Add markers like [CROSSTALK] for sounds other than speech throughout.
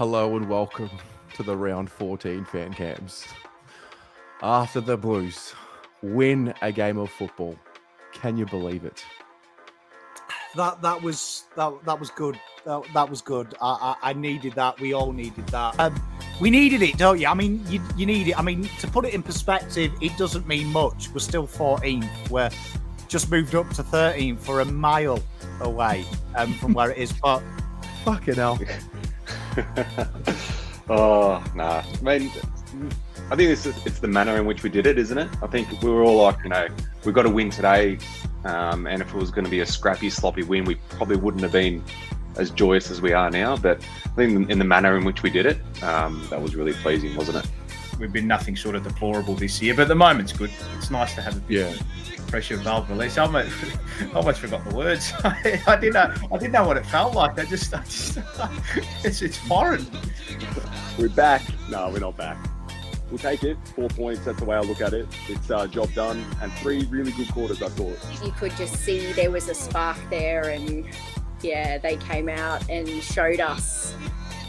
Hello and welcome to the round 14 fan cams. After the Blues win a game of football, can you believe it? That that was that that was good. That, that was good. I, I, I needed that. We all needed that. Um, we needed it, don't you? I mean, you, you need it. I mean, to put it in perspective, it doesn't mean much. We're still 14th. We're just moved up to 13 for a mile away um, from where it is. But Fucking hell. [LAUGHS] [LAUGHS] oh, nah. I mean, I think it's, it's the manner in which we did it, isn't it? I think we were all like, you know, we've got to win today. Um, and if it was going to be a scrappy, sloppy win, we probably wouldn't have been as joyous as we are now. But I think in the manner in which we did it, um, that was really pleasing, wasn't it? We've been nothing short of deplorable this year, but the moment's good. It's nice to have a bit Yeah. Of pressure valve release. I almost, [LAUGHS] I almost forgot the words. [LAUGHS] I didn't know. I didn't know what it felt like. I just, I just [LAUGHS] it's, it's foreign. We're back. No, we're not back. We'll take it. Four points. That's the way I look at it. It's uh, job done, and three really good quarters. I thought. you could just see there was a spark there and yeah they came out and showed us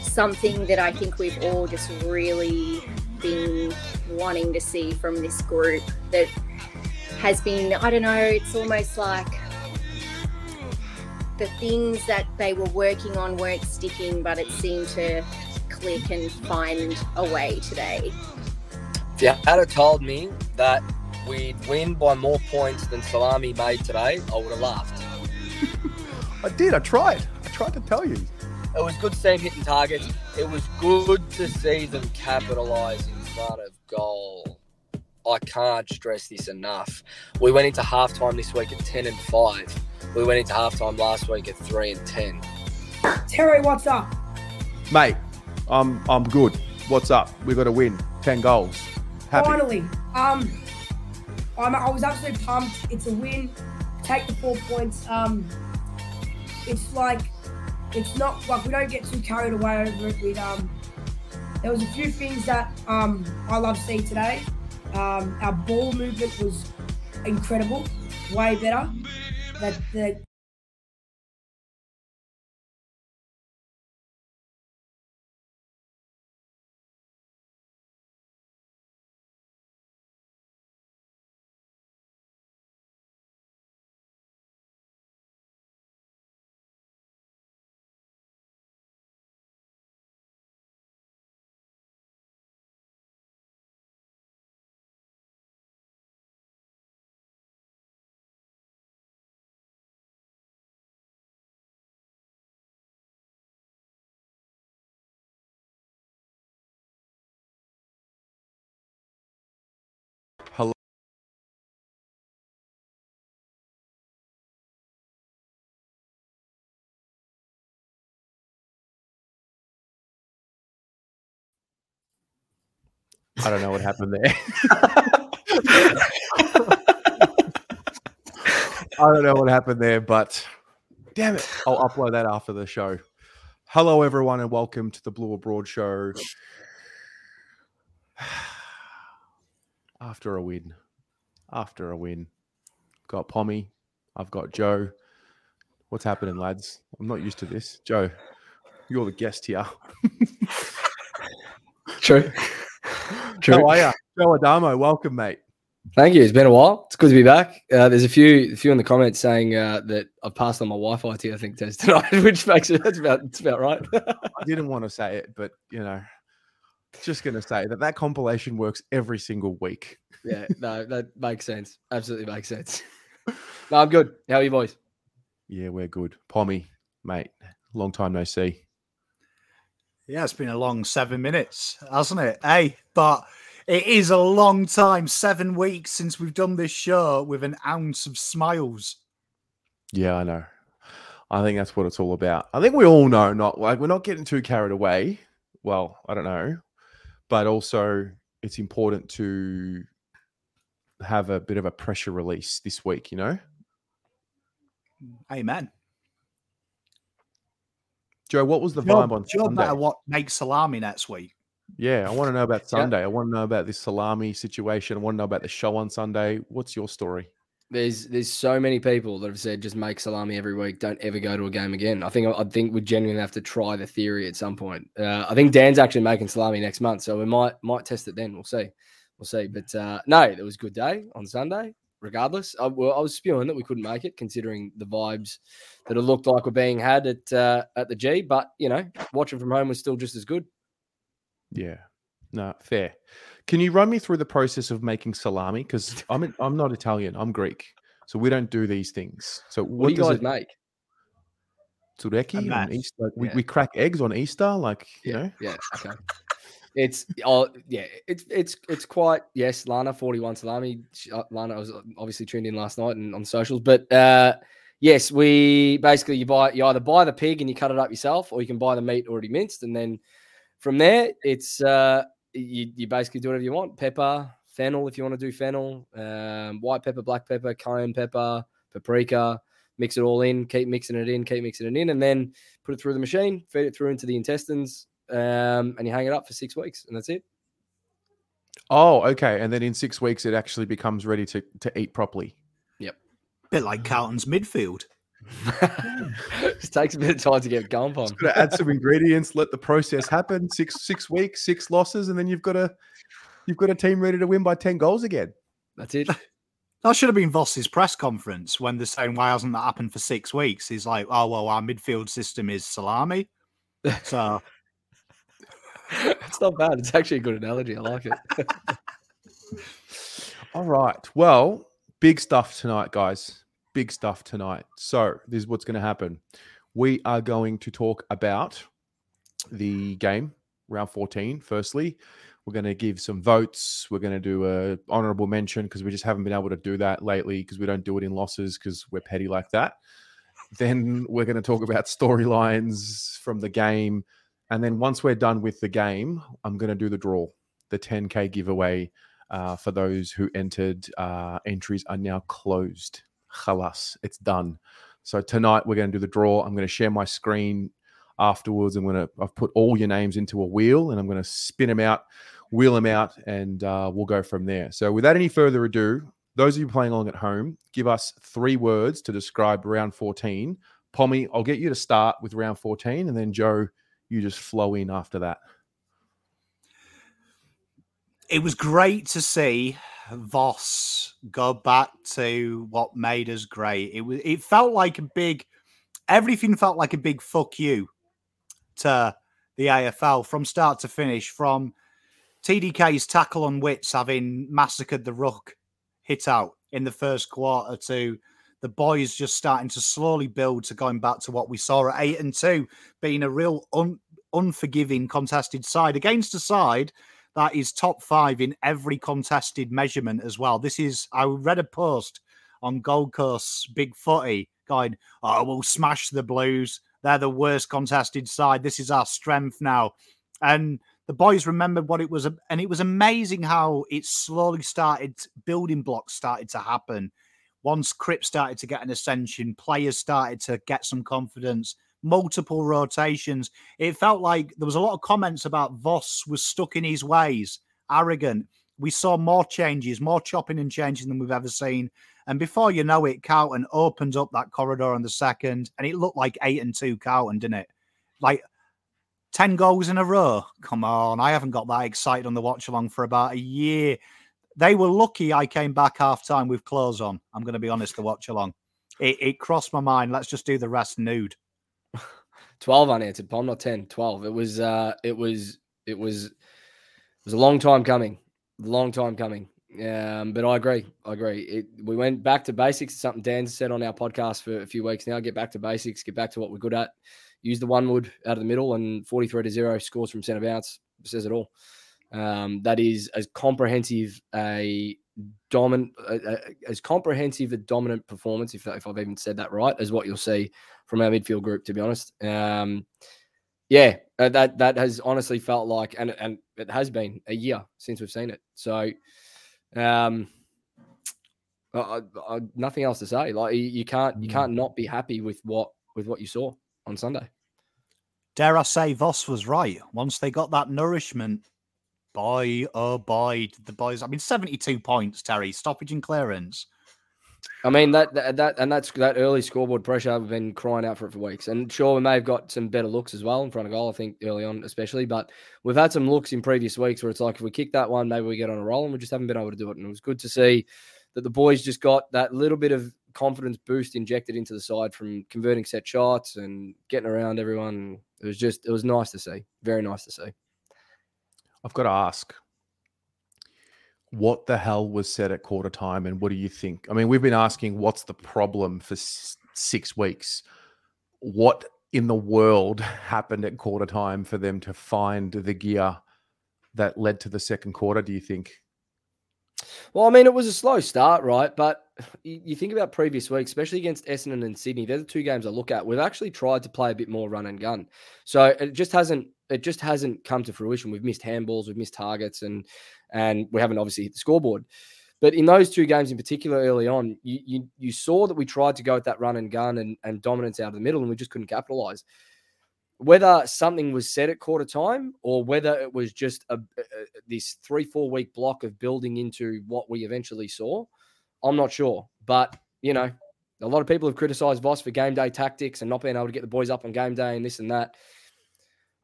something that i think we've all just really been wanting to see from this group that has been i don't know it's almost like the things that they were working on weren't sticking but it seemed to click and find a way today If you had told me that we'd win by more points than Salami made today, I would have laughed. [LAUGHS] I did. I tried. I tried to tell you. It was good seeing hitting targets. It was good to see them capitalise in front of goal. I can't stress this enough. We went into halftime this week at 10 and 5. We went into halftime last week at 3 and 10. Terry, what's up? Mate, I'm I'm good. What's up? We got to win. 10 goals. Happy. Finally, um, I'm, I was absolutely pumped. It's a win. Take the four points. Um, it's like it's not like we don't get too carried away over it. With um, there was a few things that um I love seeing today. Um, our ball movement was incredible, way better. That the I don't know what happened there. I don't know what happened there, but damn it. I'll upload that after the show. Hello, everyone, and welcome to the Blue Abroad show. [SIGHS] After a win, after a win, got Pommy, I've got Joe. What's happening, lads? I'm not used to this. Joe, you're the guest here. True. True. How are you? Joe Adamo, welcome, mate. Thank you. It's been a while. It's good to be back. Uh, there's a few, a few in the comments saying uh, that I've passed on my Wi-Fi to you, I think, Tez [LAUGHS] tonight, which makes it that's about it's about right. [LAUGHS] I didn't want to say it, but you know, just going to say that that compilation works every single week. yeah, no, that makes sense. Absolutely makes sense. [LAUGHS] no, I'm good. How are you boys? Yeah, we're good. Pommy, mate, long time no see. yeah, it's been a long seven minutes, hasn't it? Hey, but it is a long time. Seven weeks since we've done this show with an ounce of smiles. Yeah, I know. I think that's what it's all about. I think we all know, not like we're not getting too carried away. Well, I don't know, but also it's important to have a bit of a pressure release this week. You know, Amen. Joe, what was the vibe on Joe Sunday? what makes salami next week. Yeah, I want to know about Sunday. I want to know about this salami situation. I want to know about the show on Sunday. What's your story? There's there's so many people that have said just make salami every week. Don't ever go to a game again. I think I think we genuinely have to try the theory at some point. Uh, I think Dan's actually making salami next month, so we might might test it then. We'll see, we'll see. But uh, no, it was a good day on Sunday. Regardless, I, well, I was spewing that we couldn't make it, considering the vibes that it looked like were being had at uh, at the G. But you know, watching from home was still just as good. Yeah. No, fair. Can you run me through the process of making salami? Because [LAUGHS] I'm I'm not Italian. I'm Greek, so we don't do these things. So What, what, do you guys it make? turkey on. Easter? Like, we, Yeah. we crack eggs on Easter, like you yeah, know. yeah, okay. It's oh yeah, it's it's it's quite yes. Lana forty one salami. She- uh, Lana was obviously tuned in last night and on socials, but uh, yes, we basically you buy you either buy the pig and you cut it up yourself, or you can buy the meat already minced, and then from there it's uh, you you basically do whatever you want. Pepper, fennel if you want to do fennel, um, white pepper, black pepper, cayenne pepper, paprika. Mix it all in, keep mixing it in, keep mixing it in, and then put it through the machine, feed it through into the intestines, um, and you hang it up for six weeks, and that's it. Oh, okay. And then in six weeks, it actually becomes ready to to eat properly. Yep. Bit like Carlton's midfield. Just takes a bit of time to get going, Pom. Just got to add some ingredients, let the process happen. Six six weeks, six losses, and then you've got a you've got a team ready to win by ten goals again. That's it. [LAUGHS] That should have been Voss's press conference when they're saying, why hasn't that happened for six weeks? He's like, oh, well, our midfield system is salami. So [LAUGHS] it's not bad. It's actually a good analogy. I like it. [LAUGHS] All right. Well, big stuff tonight, guys. Big stuff tonight. So, this is what's going to happen. We are going to talk about the game, round 14, firstly. We're going to give some votes. We're going to do a honorable mention because we just haven't been able to do that lately because we don't do it in losses because we're petty like that. Then we're going to talk about storylines from the game. And then once we're done with the game, I'm going to do the draw, the 10K giveaway uh, for those who entered. Uh, entries are now closed. Halas, it's done. So tonight we're going to do the draw. I'm going to share my screen afterwards. I'm going to I've put all your names into a wheel and I'm going to spin them out, wheel them out, and uh, we'll go from there. So without any further ado, those of you playing along at home, give us three words to describe round 14. Pommy, I'll get you to start with round 14, and then Joe, you just flow in after that. it was great to see Voss go back to what made us great. It was it felt like a big everything felt like a big fuck you to the AFL from start to finish, from TDK's tackle on Witts having massacred the ruck hit out in the first quarter to the boys just starting to slowly build to going back to what we saw at eight and two, being a real un- unforgiving contested side against a side that is top five in every contested measurement as well. This is, I read a post on Gold Coast's Big Footy going, oh, we'll smash the Blues. They're the worst contested side. This is our strength now. And the boys remembered what it was. And it was amazing how it slowly started, building blocks started to happen. Once Crip started to get an ascension, players started to get some confidence multiple rotations. It felt like there was a lot of comments about Voss was stuck in his ways, arrogant. We saw more changes, more chopping and changing than we've ever seen. And before you know it, Carlton opened up that corridor on the second, and it looked like eight and two Carlton, didn't it? Like 10 goals in a row. Come on. I haven't got that excited on the watch along for about a year. They were lucky I came back half time with clothes on. I'm going to be honest, the watch along. It, it crossed my mind. Let's just do the rest nude. 12 unanswered, Pom, not 10, 12. It was uh it was it was it was a long time coming. Long time coming. Um, but I agree. I agree. It, we went back to basics. Something Dan said on our podcast for a few weeks now. Get back to basics, get back to what we're good at. Use the one wood out of the middle and 43 to 0 scores from centre bounce says it all. Um, that is as comprehensive a dominant, uh, as comprehensive a dominant performance, if, if I've even said that right, as what you'll see from our midfield group. To be honest, um, yeah, uh, that that has honestly felt like, and and it has been a year since we've seen it. So, um, I, I, nothing else to say. Like you, you can't you can't not be happy with what with what you saw on Sunday. Dare I say, Voss was right. Once they got that nourishment, boy, oh boy, the boys. I mean, 72 points, Terry, stoppage and clearance. I mean that, that that and that's that early scoreboard pressure. I've been crying out for it for weeks. And sure, we may have got some better looks as well in front of goal. I think early on, especially. But we've had some looks in previous weeks where it's like if we kick that one, maybe we get on a roll, and we just haven't been able to do it. And it was good to see that the boys just got that little bit of confidence boost injected into the side from converting set shots and getting around everyone. It was just it was nice to see. Very nice to see. I've got to ask, what the hell was said at quarter time and what do you think? I mean, we've been asking what's the problem for s- six weeks. What in the world [LAUGHS] happened at quarter time for them to find the gear that led to the second quarter, do you think? Well, I mean, it was a slow start, right? But [SIGHS] you, think about previous weeks, especially against Essendon and Sydney, they're the two games I look at. We've actually tried to play a bit more run and gun. So it just hasn't it just hasn't come to fruition. We've missed handballs, we've missed targets, and and we haven't obviously hit the scoreboard. But in those two games in particular, early on, you you, you saw that we tried to go at that run and gun and, and dominance out of the middle, and we just couldn't capitalize. Whether something was said at quarter time or whether it was just a, a, this three four week block of building into what we eventually saw, I'm not sure. But you know, a lot of people have criticized Voss for game day tactics and not being able to get the boys up on game day and this and that.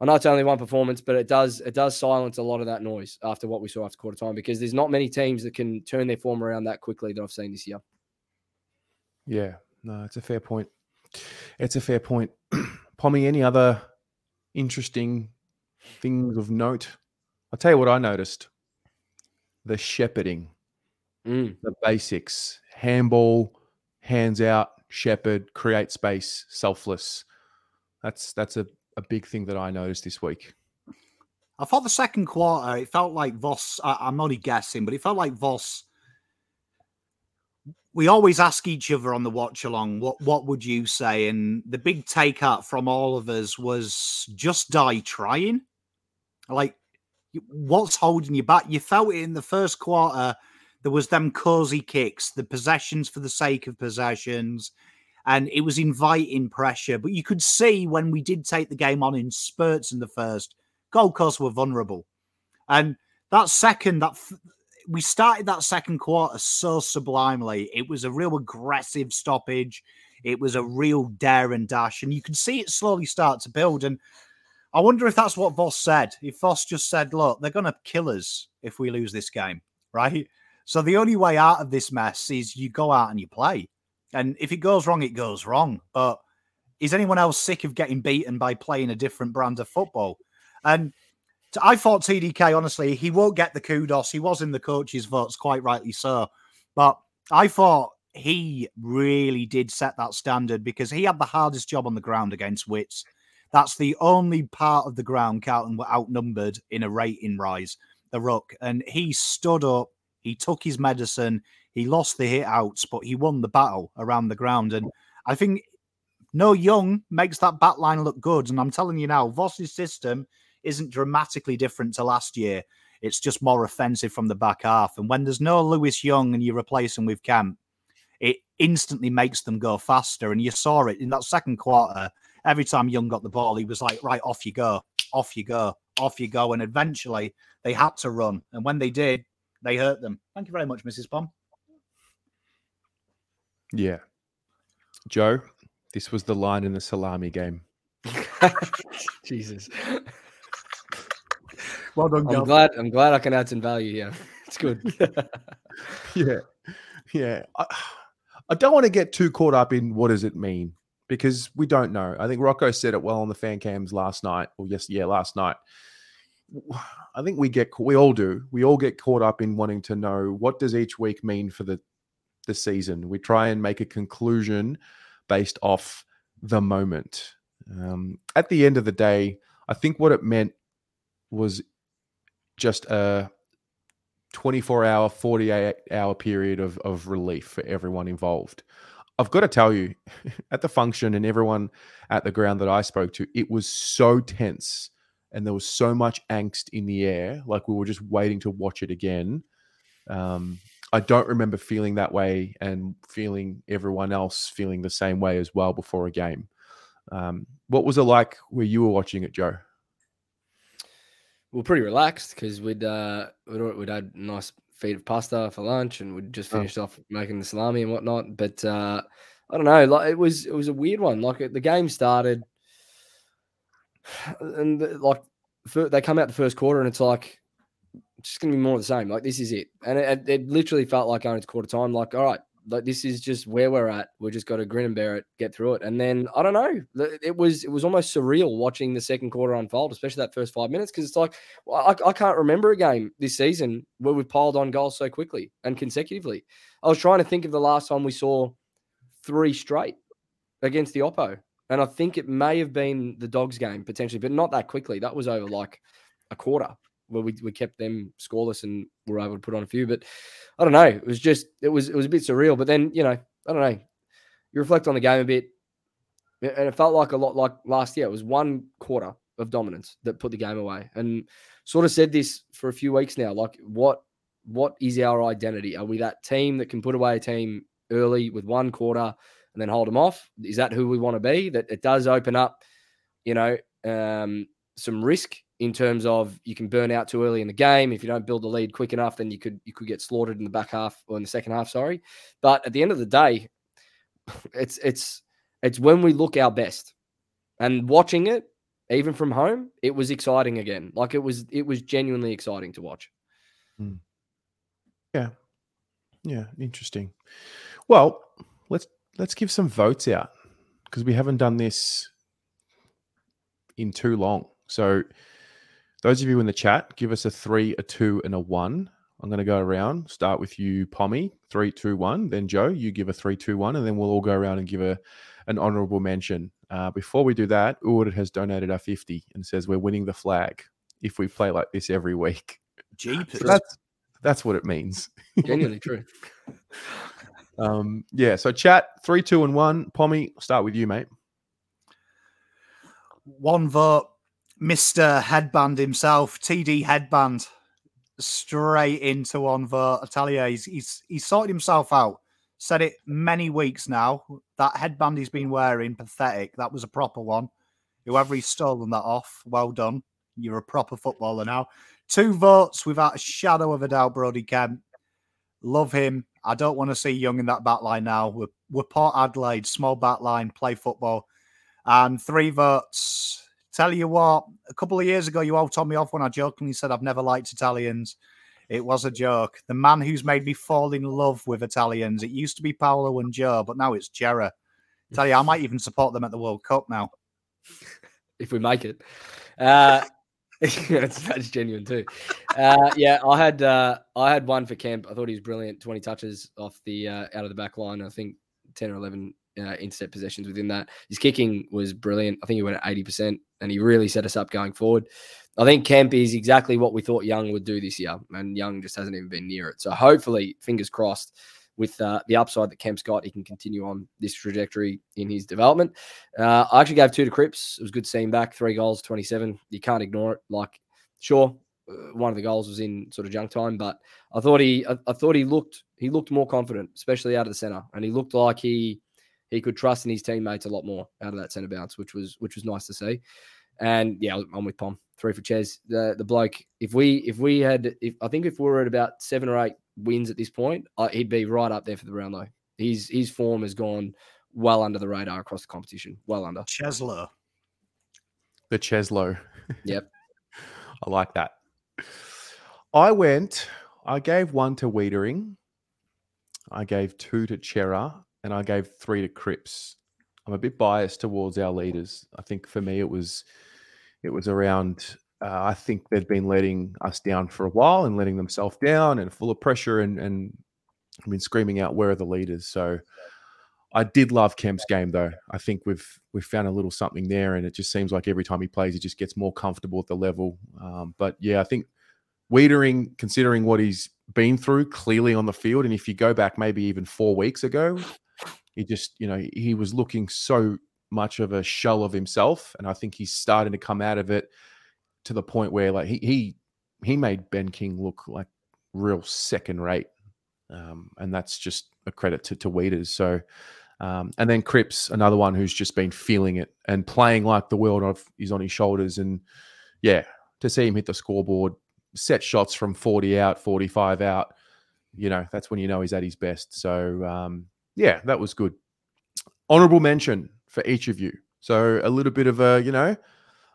I know it's only one performance, but it does it does silence a lot of that noise after what we saw after quarter time because there's not many teams that can turn their form around that quickly that I've seen this year. Yeah, no, it's a fair point. It's a fair point. [CLEARS THROAT] Pommy, any other interesting things of note? I'll tell you what I noticed. The shepherding, Mm. the basics, handball, hands out, shepherd, create space, selfless. That's that's a, a big thing that I noticed this week. I thought the second quarter, it felt like Voss. I, I'm only guessing, but it felt like Voss. We always ask each other on the watch along, what what would you say? And the big take out from all of us was just die trying. Like, what's holding you back? You felt it in the first quarter. There was them cozy kicks, the possessions for the sake of possessions, and it was inviting pressure. But you could see when we did take the game on in spurts in the first, Gold Coast were vulnerable. And that second, that f- we started that second quarter so sublimely. It was a real aggressive stoppage. It was a real dare and dash, and you could see it slowly start to build. And I wonder if that's what Voss said. If Voss just said, "Look, they're going to kill us if we lose this game," right? So the only way out of this mess is you go out and you play. And if it goes wrong, it goes wrong. But is anyone else sick of getting beaten by playing a different brand of football? And I thought TDK, honestly, he won't get the kudos. He was in the coaches' votes, quite rightly so. But I thought he really did set that standard because he had the hardest job on the ground against Witts. That's the only part of the ground Carlton were outnumbered in a rating rise, the ruck. And he stood up, he took his medicine, he lost the hit outs, but he won the battle around the ground. And I think no Young makes that back line look good. And I'm telling you now, Voss's system isn't dramatically different to last year. It's just more offensive from the back half. And when there's no Lewis Young and you replace him with Kemp, it instantly makes them go faster. And you saw it in that second quarter. Every time Young got the ball, he was like, right, off you go, off you go, off you go. And eventually they had to run. And when they did, they hurt them. Thank you very much, Mrs. Pom. Yeah. Joe, this was the line in the salami game. [LAUGHS] Jesus. Well done, I'm girl. glad. I'm glad I can add some value here. [LAUGHS] It's good. [LAUGHS] Yeah. Yeah. I, I don't want to get too caught up in what does it mean because we don't know. I think Rocco said it well on the fan cams last night. Or yes, yeah, last night. I think we get we all do. We all get caught up in wanting to know what does each week mean for the the season. We try and make a conclusion based off the moment. Um, at the end of the day, I think what it meant was just a 24 hour, 48 hour period of, of relief for everyone involved. I've got to tell you, [LAUGHS] at the function and everyone at the ground that I spoke to, it was so tense and there was so much angst in the air. Like we were just waiting to watch it again. Um, I don't remember feeling that way and feeling everyone else feeling the same way as well before a game. Um, what was it like where you were watching it, Joe? we we're pretty relaxed because we'd, uh, we'd we'd had a nice feet of pasta for lunch, and we'd just Oh. finished off making the salami and whatnot. But uh, I don't know, like it was it was a weird one. Like the game started, [SIGHS] and the- like they come out the first quarter, and it's like it's just gonna be more of the same. Like this is it, and it, it literally felt like going to quarter time. Like all right, like this is just where we're at. We just got to grin and bear it, get through it. And then I don't know, it was it was almost surreal watching the second quarter unfold, especially that first five minutes, because it's like I, I can't remember a game this season where we've piled on goals so quickly and consecutively. I was trying to think of the last time we saw three straight against the Oppo. And I think it may have been the Dogs game potentially, but not that quickly. That was over like a quarter where we, we kept them scoreless and were able to put on a few. But I don't know. It was just it was it was a bit surreal. But then, you know, I don't know. You reflect on the game a bit. And it felt like a lot like last year. It was one quarter of dominance that put the game away. And sort of said this for a few weeks now. Like what what is our identity? Are we that team that can put away a team early with one quarter and then hold them off? Is that who we want to be? That it does open up, you know, um, some risk in terms of you can burn out too early in the game. If you don't build the lead quick enough, then you could you could get slaughtered in the back half or in the second half. Sorry, but at the end of the day, [LAUGHS] it's it's it's when we look our best. And watching it, even from home, it was exciting again. Like it was it was genuinely exciting to watch. Hmm. Yeah. Yeah, interesting. Well, let's let's give some votes out because we haven't done this in too long. So those of you in the chat, give us a three, a two, and a one. I'm going to go around. Start with you, Pommy. Three, two, one. Then Joe, you give a three, two, one, and then we'll all go around and give a an honourable mention. Uh, before we do that, Uward has donated our 50 and says we're winning the flag if we play like this every week. Jeepers. So that's that's what it means. Genuinely true. [LAUGHS] Um, yeah. So chat three, two, and one. Pommy, start with you, mate. One vote, Mr. Headband himself, TD Headband, straight into one vote. I tell you, he's, he's, he's sorted himself out. Said it many weeks now. That headband he's been wearing, pathetic. That was a proper one. Whoever he's stolen that off, well done. You're a proper footballer now. Two votes without a shadow of a doubt, Brodie Kemp. Love him. I don't want to see Young in that back line now. We're, we're Port Adelaide, small back line, play football. And three votes. Tell you what, a couple of years ago, you all told me off when I jokingly said I've never liked Italians. It was a joke. The man who's made me fall in love with Italians. It used to be Paolo and Joe, but now it's Cerra. Tell you, I might even support them at the World Cup now. [LAUGHS] if we make it. Uh, [LAUGHS] that's, genuine too. Uh, yeah, I had uh, I had one for Kemp. I thought he was brilliant. Twenty touches off the uh, out of the back line. I think ten or eleven uh, intercept possessions within that. His kicking was brilliant. I think he went at eighty percent, and he really set us up going forward. I think Kemp is exactly what we thought Young would do this year, and Young just hasn't even been near it. So hopefully, fingers crossed, with uh, the upside that Kemp's got, he can continue on this trajectory in his development. Uh, I actually gave two to Cripps. It was good to see him back. Three goals, 27. You can't ignore it. Like, sure, uh, one of the goals was in sort of junk time, but I thought he, I, I thought he looked, he looked more confident, especially out of the center, and he looked like he, he could trust in his teammates a lot more out of that center bounce, which was, which was nice to see. And yeah, I'm with Pom. Three for Ches. The the bloke. If we if we had, if I think if we were at about seven or eight wins at this point, uh, he'd be right up there for the round though. His his form has gone well under the radar across the competition. Well under. Cheslow. The Cheslow. [LAUGHS] Yep. I like that. I went, I gave one to Weitering, I gave two to Cerra, and I gave three to Cripps. I'm a bit biased towards our leaders. I think for me it was it was around uh, I think they'd been letting us down for a while and letting themselves down and full of pressure and and I've been screaming out where are the leaders. So I did love Kemp's game though. I think we've we've found a little something there, and it just seems like every time he plays, he just gets more comfortable at the level. Um, but yeah, I think Weitering, considering what he's been through, clearly on the field, and if you go back maybe even four weeks ago, he just you know he was looking so much of a shell of himself, and I think he's starting to come out of it to the point where like he he he made Ben King look like real second rate, um, and that's just a credit to to Weeders. So. Um, and then Cripps, another one who's just been feeling it and playing like the world of is on his shoulders. And yeah, to see him hit the scoreboard, set shots from 40 out, 45 out, you know, that's when you know he's at his best. So um, yeah, that was good. Honorable mention for each of you. So a little bit of a, you know,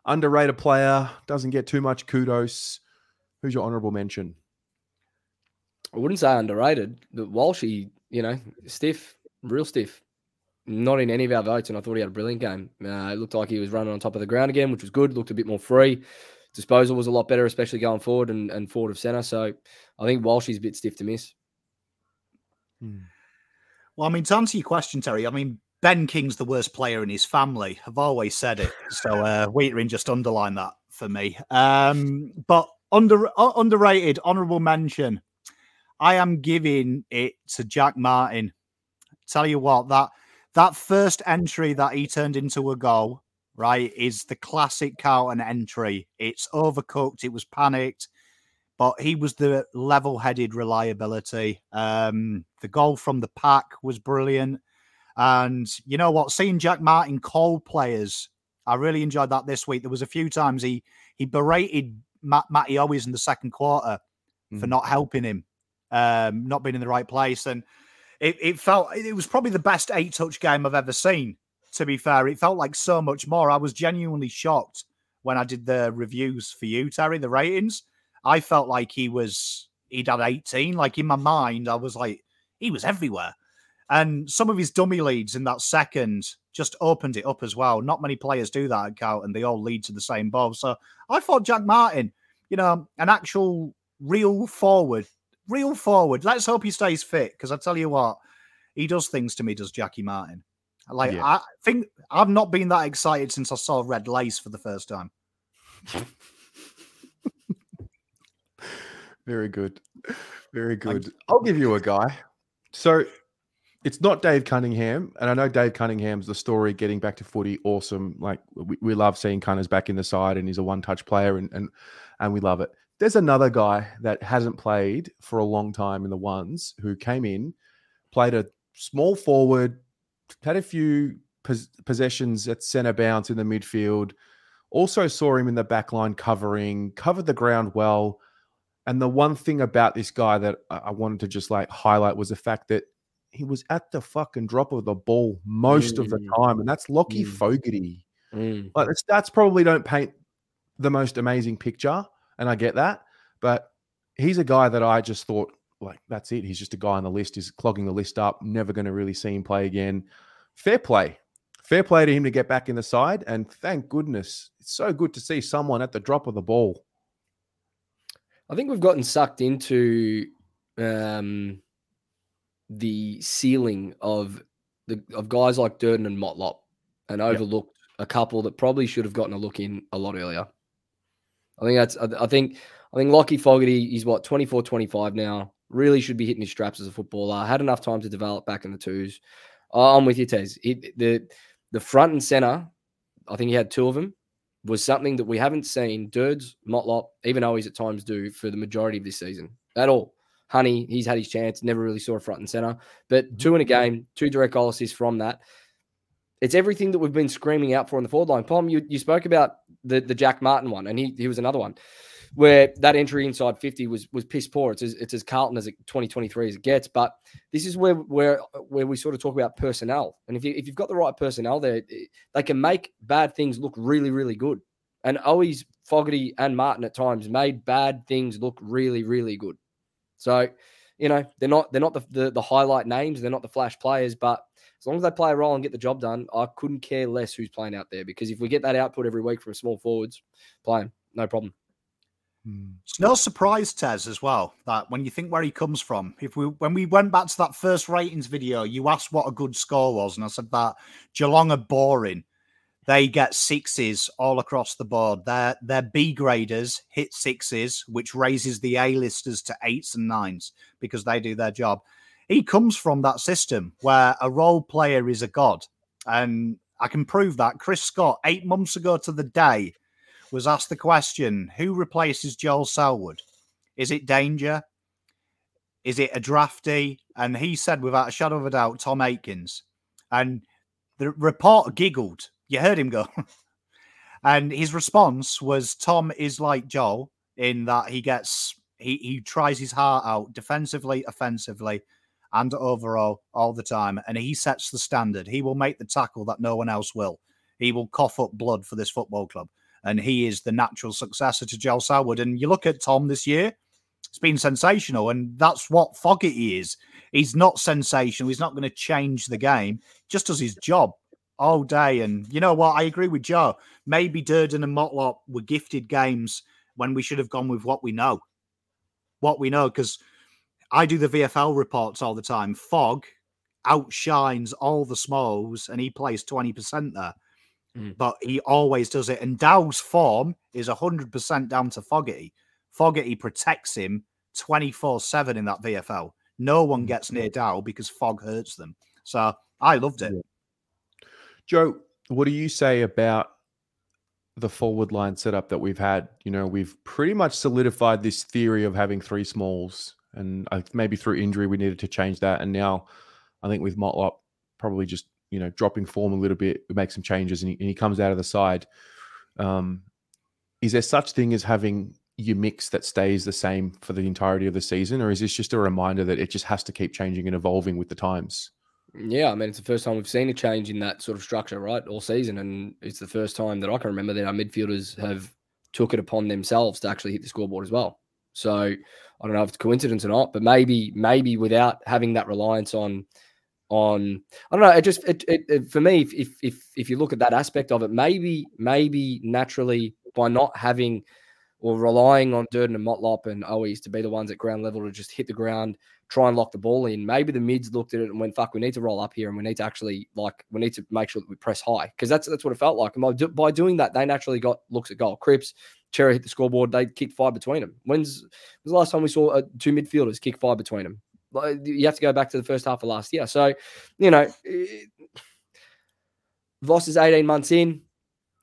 underrated player, doesn't get too much kudos. Who's your honorable mention? I wouldn't say underrated. But Walshy, you know, stiff, real stiff. Not in any of our votes, and I thought he had a brilliant game. Uh, it looked like he was running on top of the ground again, which was good. Looked a bit more free. Disposal was a lot better, especially going forward and, and forward of centre. So I think Walshy's a bit stiff to miss. Well, I mean, to answer your question, Terry, I mean, Ben King's the worst player in his family. I've always said it. So uh, Weitering just underlined that for me. Um, but under uh, underrated, honourable mention. I am giving it to Jack Martin. Tell you what, that that first entry that he turned into a goal, right, is the classic Carlton entry. It's overcooked. It was panicked but he was the level-headed reliability. Um, the goal from the pack was brilliant, and you know what? Seeing Jack Martin call players, I really enjoyed that this week. There was a few times he he berated Matt, Matty Owies in the second quarter mm. for not helping him, um, not being in the right place, and it, it felt it was probably the best eight-touch game I've ever seen. To be fair, it felt like so much more. I was genuinely shocked when I did the reviews for you, Terry, the ratings I felt like he was he'd had 18. Like in my mind, I was like, he was everywhere. And some of his dummy leads in that second just opened it up as well. Not many players do that at Cal, and they all lead to the same ball. So I thought Jack Martin, you know, an actual real forward, real forward. Let's hope he stays fit because I tell you what, he does things to me, does Jackie Martin. Like yeah. I think I've not been that excited since I saw Red Lace for the first time. [LAUGHS] Very good. Very good. I'll give you a guy. So it's not Dave Cunningham. And I know Dave Cunningham's the story getting back to footy. Awesome. Like we, we love seeing Cunners back in the side and he's a one touch player and, and, and we love it. There's another guy that hasn't played for a long time in the ones who came in, played a small forward, had a few pos- possessions at centre bounce in the midfield. Also saw him in the back line covering, covered the ground well and the one thing about this guy that I wanted to just like highlight was the fact that he was at the fucking drop of the ball most mm. of the mm. time, and that's Lachie mm. Fogarty. Mm. Like the stats probably don't paint the most amazing picture, and I get that, but he's a guy that I just thought like that's it. He's just a guy on the list. He's clogging the list up. Never going to really see him play again. Fair play, fair play to him to get back in the side, and thank goodness it's so good to see someone at the drop of the ball I think we've gotten sucked into um, the ceiling of the of guys like Durdin and Motlop and overlooked yep. a couple that probably should have gotten a look in a lot earlier. I think that's I, think I think Lachie Fogarty he's what 24 25 now. Really should be hitting his straps as a footballer. Had enough time to develop back in the twos. I'm with you, Tez. It, the the front and center, I think he had two of them was something that we haven't seen Dirds, Motlop, even though he's at times do for the majority of this season at all. Honey, he's had his chance, never really saw a front and center, but mm-hmm. two in a game, two direct goal assists from that. It's everything that we've been screaming out for in the forward line. Pom, you, you spoke about the, the Jack Martin one, and he, he was another one where that entry inside 50 was was piss poor. It's as, it's as Carlton as it 2023 as it gets. But this is where where where we sort of talk about personnel. And if you if you've got the right personnel there, they can make bad things look really really good. And always Fogarty and Martin at times made bad things look really really good. So you know they're not they're not the, the, the highlight names. They're not the flash players, but as long as they play a role and get the job done, I couldn't care less who's playing out there because if we get that output every week from small forwards playing, no problem. It's no surprise, Tez, as well, that when you think where he comes from, if we when we went back to that first ratings video, you asked what a good score was, and I said that Geelong are boring. They get sixes all across the board. Their their B graders hit sixes, which raises the A listers to eights and nines because they do their job. He comes from that system where a role player is a god, and I can prove that. Chris Scott, eight months ago to the day, was asked the question who replaces Joel Selwood? Is it Danger? Is it a drafty? And he said, without a shadow of a doubt, Tom Atkins. And the reporter giggled. You heard him go. [LAUGHS] and his response was Tom is like Joel in that he gets He he tries his heart out defensively, offensively, and overall all the time, and he sets the standard. He will make the tackle that no one else will. He will cough up blood for this football club, and he is the natural successor to Joel Selwood. And you look at Tom this year; it's been sensational, and that's what Fogarty is. He's not sensational. He's not going to change the game. Just does his job all day. And you know what? I agree with Joe. Maybe Durdin and Motlop were gifted games when we should have gone with what we know. What we know, because I do the VFL reports all the time. Fog outshines all the smalls and he plays 20% there. Mm. But he always does it. And Dow's form is 100% down to Fogarty. Fogarty protects him 24 7 in that VFL. No one gets near Dow because Fog hurts them. So I loved it. Joe, what do you say about the forward line setup that we've had? You know, we've pretty much solidified this theory of having three smalls, and maybe through injury we needed to change that. And now, I think with Motlop probably just you know dropping form a little bit, make some changes, and he, and he comes out of the side. Um, is there such thing as having your mix that stays the same for the entirety of the season, or is this just a reminder that it just has to keep changing and evolving with the times? Yeah, I mean, it's the first time we've seen a change in that sort of structure, right, all season, and it's the first time that I can remember that our midfielders have took it upon themselves to actually hit the scoreboard as well. So I don't know if it's coincidence or not, but maybe, maybe without having that reliance on, on, I don't know, it just, it, it, it for me, if, if, if, you look at that aspect of it, maybe, maybe naturally by not having or relying on Durdin and Motlop and Owies to be the ones at ground level to just hit the ground, try and lock the ball in. Maybe the mids looked at it and went, "Fuck, we need to roll up here, and we need to actually like we need to make sure that we press high because that's that's what it felt like." And by, by doing that, they naturally got looks at goal. Cripps, Cerra hit the scoreboard. They kicked five between them. When's was the last time we saw uh, two midfielders kick five between them? You have to go back to the first half of last year. So, you know, it, Voss is eighteen months in.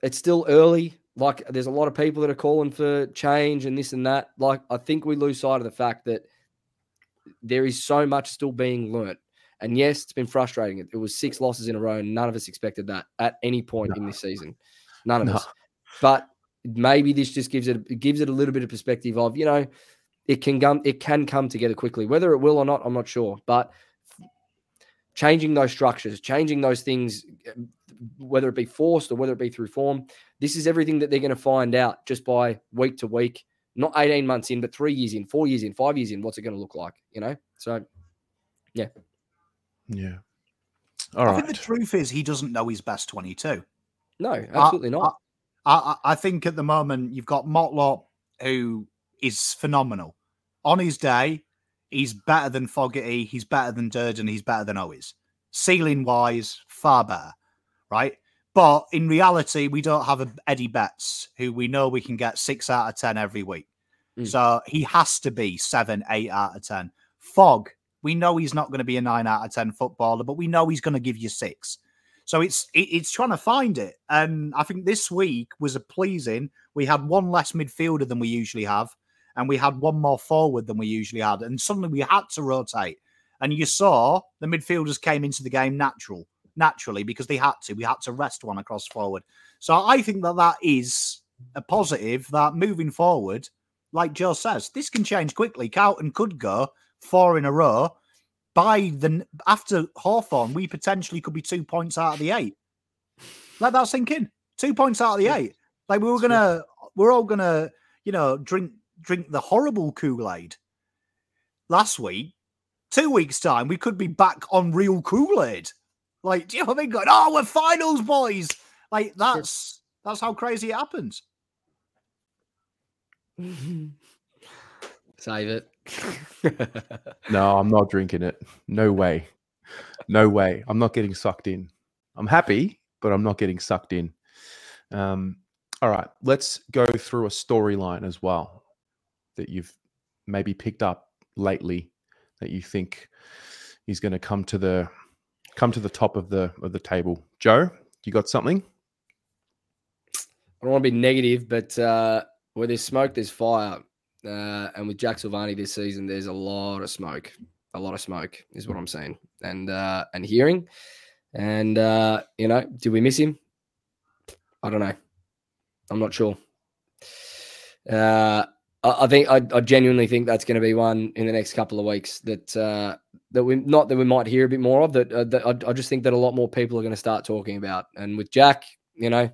It's still early like there's a lot of people that are calling for change and this and that. Like I think we lose sight of the fact that there is so much still being learnt. And yes, it's been frustrating. It, it was six losses in a row, and none of us expected that at any point in this season. None of No. us. But maybe this just gives it gives it a little bit of perspective of you know it can come it can come together quickly. Whether it will or not, I'm not sure. But changing those structures, changing those things, whether it be forced or whether it be through form, this is everything that they're going to find out just by week to week, not 18 months in, but three years in, four years in, five years in. What's it going to look like? You know? So, yeah. Yeah. All I right. think the truth is he doesn't know his best 22. No, absolutely not. I, I, I think at the moment you've got Motlop, who is phenomenal. On his day, he's better than Fogarty, he's better than Durdin, he's better than Owies. Ceiling wise, far better, right? But in reality, we don't have a Eddie Betts, who we know we can get six out of 10 every week. Mm. So he has to be seven, eight out of 10. Fog, we know he's not going to be a nine out of 10 footballer, but we know he's going to give you six. So it's it, it's trying to find it, and I think this week was a pleasing. We had one less midfielder than we usually have, and we had one more forward than we usually had, and suddenly we had to rotate. And you saw the midfielders came into the game natural, naturally because they had to. We had to rest one across forward. So I think that that is a positive. That moving forward, like Joe says, this can change quickly. Carlton could go four in a row. By the after Hawthorn, we potentially could be two points out of the eight. Let that sink in. Two points out of the eight. Like we were gonna, we're all gonna, you know, drink drink the horrible Kool Aid. Last week, two weeks time, we could be back on real Kool Aid. Like, do you know what I mean? Going, oh, we're finals, boys. Like that's that's how crazy it happens. [LAUGHS] Save it. [LAUGHS] No, I'm not drinking it. No way. No way. I'm not getting sucked in. I'm happy, but I'm not getting sucked in. Um, all right, let's go through a storyline as well that you've maybe picked up lately that you think is going to come to the come to the top of the of the table. Joe, you got something? I don't want to be negative, but uh, where there's smoke, there's fire. Uh, and with Jack Silvagni this season, there's a lot of smoke. A lot of smoke is what I'm saying, and uh, and hearing. And uh, you know, did we miss him? I don't know. I'm not sure. Uh, I, think I, I genuinely think that's going to be one in the next couple of weeks that uh, that we not that we might hear a bit more of. That, uh, that I, I just think that a lot more people are going to start talking about. And with Jack, you know,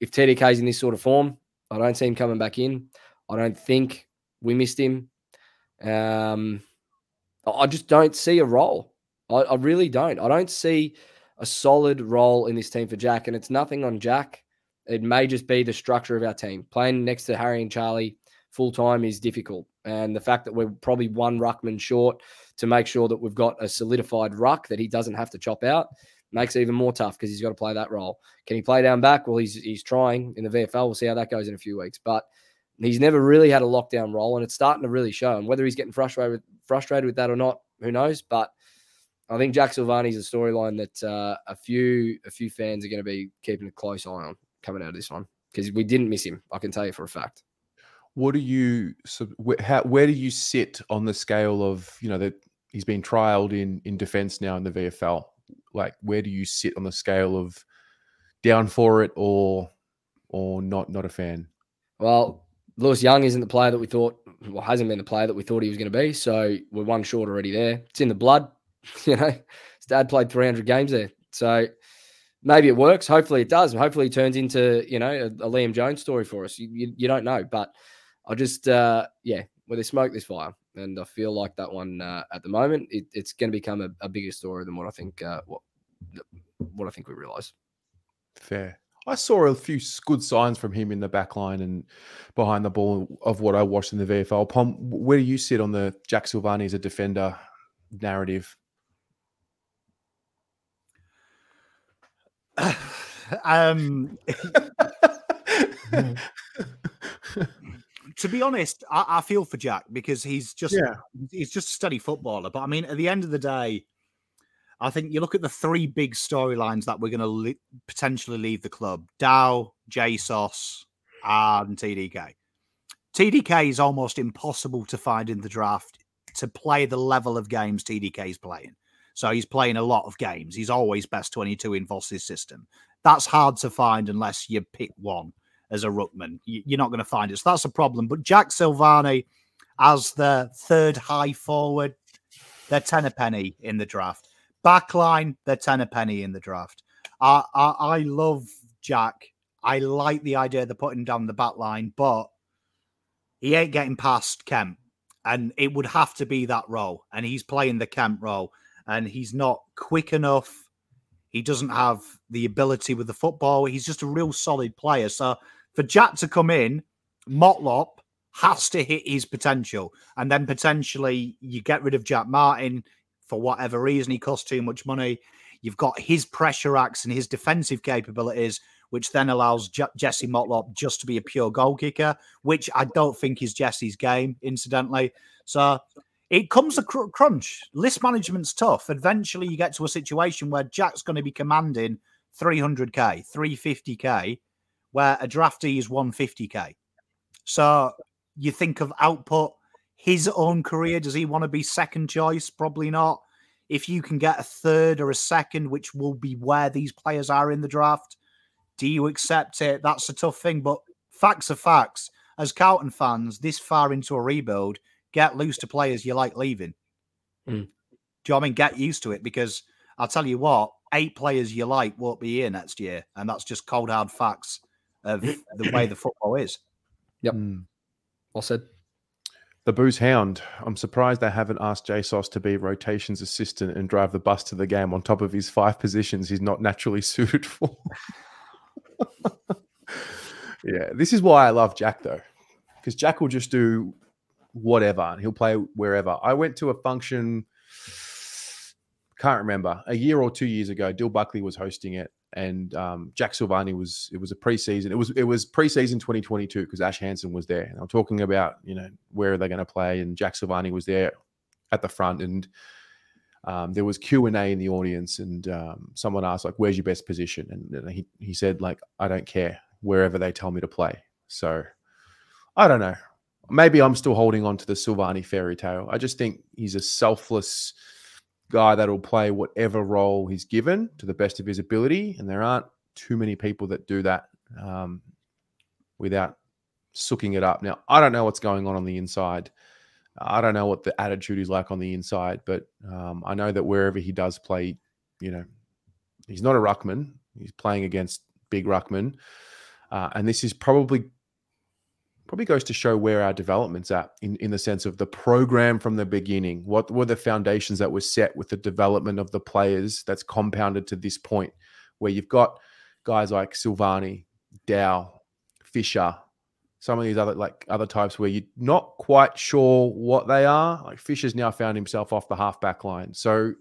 if TDK's in this sort of form, I don't see him coming back in. I don't think we missed him. Um, I just don't see a role. I, I really don't. I don't see a solid role in this team for Jack, and it's nothing on Jack. It may just be the structure of our team. Playing next to Harry and Charlie full time is difficult, and the fact that we're probably one ruckman short to make sure that we've got a solidified ruck that he doesn't have to chop out makes it even more tough because he's got to play that role. Can he play down back? Well, he's he's trying in the VFL. We'll see how that goes in a few weeks, but he's never really had a lockdown role, and it's starting to really show. And whether he's getting frustrated with, frustrated with that or not, who knows? But I think Jack Silvagni is a storyline that uh, a few a few fans are going to be keeping a close eye on coming out of this one because we didn't miss him. I can tell you for a fact. What do you how, where do you sit on the scale of you know that he's been trialed in in defence now in the VFL? Like where do you sit on the scale of down for it or or not not a fan? Well, Lewis Young isn't the player that we thought, well, hasn't been the player that we thought he was going to be. So we're one short already there. It's in the blood. [LAUGHS] You know, his dad played 300 games there. So maybe it works. Hopefully it does. Hopefully it turns into, you know, a, a Liam Jones story for us. You, you, you don't know. But I just, uh, yeah, where they smoke this fire. And I feel like that one uh, at the moment, it, it's going to become a, a, bigger story than what I think, uh, what, what I think we realize. Fair. I saw a few good signs from him in the back line and behind the ball of what I watched in the VFL. Pom, where do you sit on the Jack Silvagni as a defender narrative? [SIGHS] um, [LAUGHS] [LAUGHS] to be honest, I, I, feel for Jack because he's just yeah. he's just a steady footballer. But I mean, at the end of the day, I think you look at the three big storylines that we're going to le- potentially leave the club: Dow, JSOS, and TDK. TDK is almost impossible to find in the draft to play the level of games TDK is playing. So he's playing a lot of games. He's always best 22 in Voss's system. That's hard to find unless you pick one as a ruckman. You're not going to find it. So that's a problem. But Jack Silvagni as the third high forward, they're ten a penny in the draft. Backline, they're ten a penny in the draft. I, I, I love Jack. I like the idea of putting down the back line, but he ain't getting past Kemp. And it would have to be that role. And he's playing the Kemp role. And he's not quick enough. He doesn't have the ability with the football. He's just a real solid player. So for Jack to come in, Motlop has to hit his potential. And then potentially you get rid of Jack Martin for whatever reason, he costs too much money. You've got his pressure acts and his defensive capabilities, which then allows J- Jesse Motlop just to be a pure goal kicker, which I don't think is Jesse's game, incidentally. So it comes a cr- crunch. List management's tough. Eventually, you get to a situation where Jack's going to be commanding 300k, 350k, where a draftee is 150k. So you think of output his own career. Does he want to be second choice? Probably not. If you can get a third or a second, which will be where these players are in the draft, do you accept it? That's a tough thing. But facts are facts. As Carlton fans, this far into a rebuild, get loose to players you like leaving. Mm. Do you know I mean? Get used to it because I'll tell you what, eight players you like won't be here next year. And that's just cold hard facts of [CLEARS THROAT] the way the football is. Yep. Mm. Well said. The Booze Hound. I'm surprised they haven't asked JSOS to be rotations assistant and drive the bus to the game on top of his five positions he's not naturally [LAUGHS] suited for. [LAUGHS] yeah, this is why I love Jack though, because Jack will just do whatever and he'll play wherever. I went to a function, can't remember, a year or two years ago. Dill Buckley was hosting it, and um, Jack Silvagni was it was a preseason. It was it was preseason 2022 because Ash Hanson was there. And I'm talking about you know where are they going to play, and Jack Silvagni was there at the front, and um, there was Q and A in the audience, and um, someone asked like, "Where's your best position?" And, and he he said like, "I don't care wherever they tell me to play." So I don't know. Maybe I'm still holding on to the Silvagni fairy tale. I just think he's a selfless guy that'll play whatever role he's given to the best of his ability. And there aren't too many people that do that um, without sooking it up. Now, I don't know what's going on on the inside. I don't know what the attitude is like on the inside, but um, I know that wherever he does play, you know, he's not a ruckman. He's playing against big ruckman, uh, and this is probably probably goes to show where our development's at in, in the sense of the program from the beginning. What were the foundations that were set with the development of the players that's compounded to this point, where you've got guys like Silvagni, Dow, Fisher, some of these other like other types where you're not quite sure what they are. Like Fisher's now found himself off the halfback line. So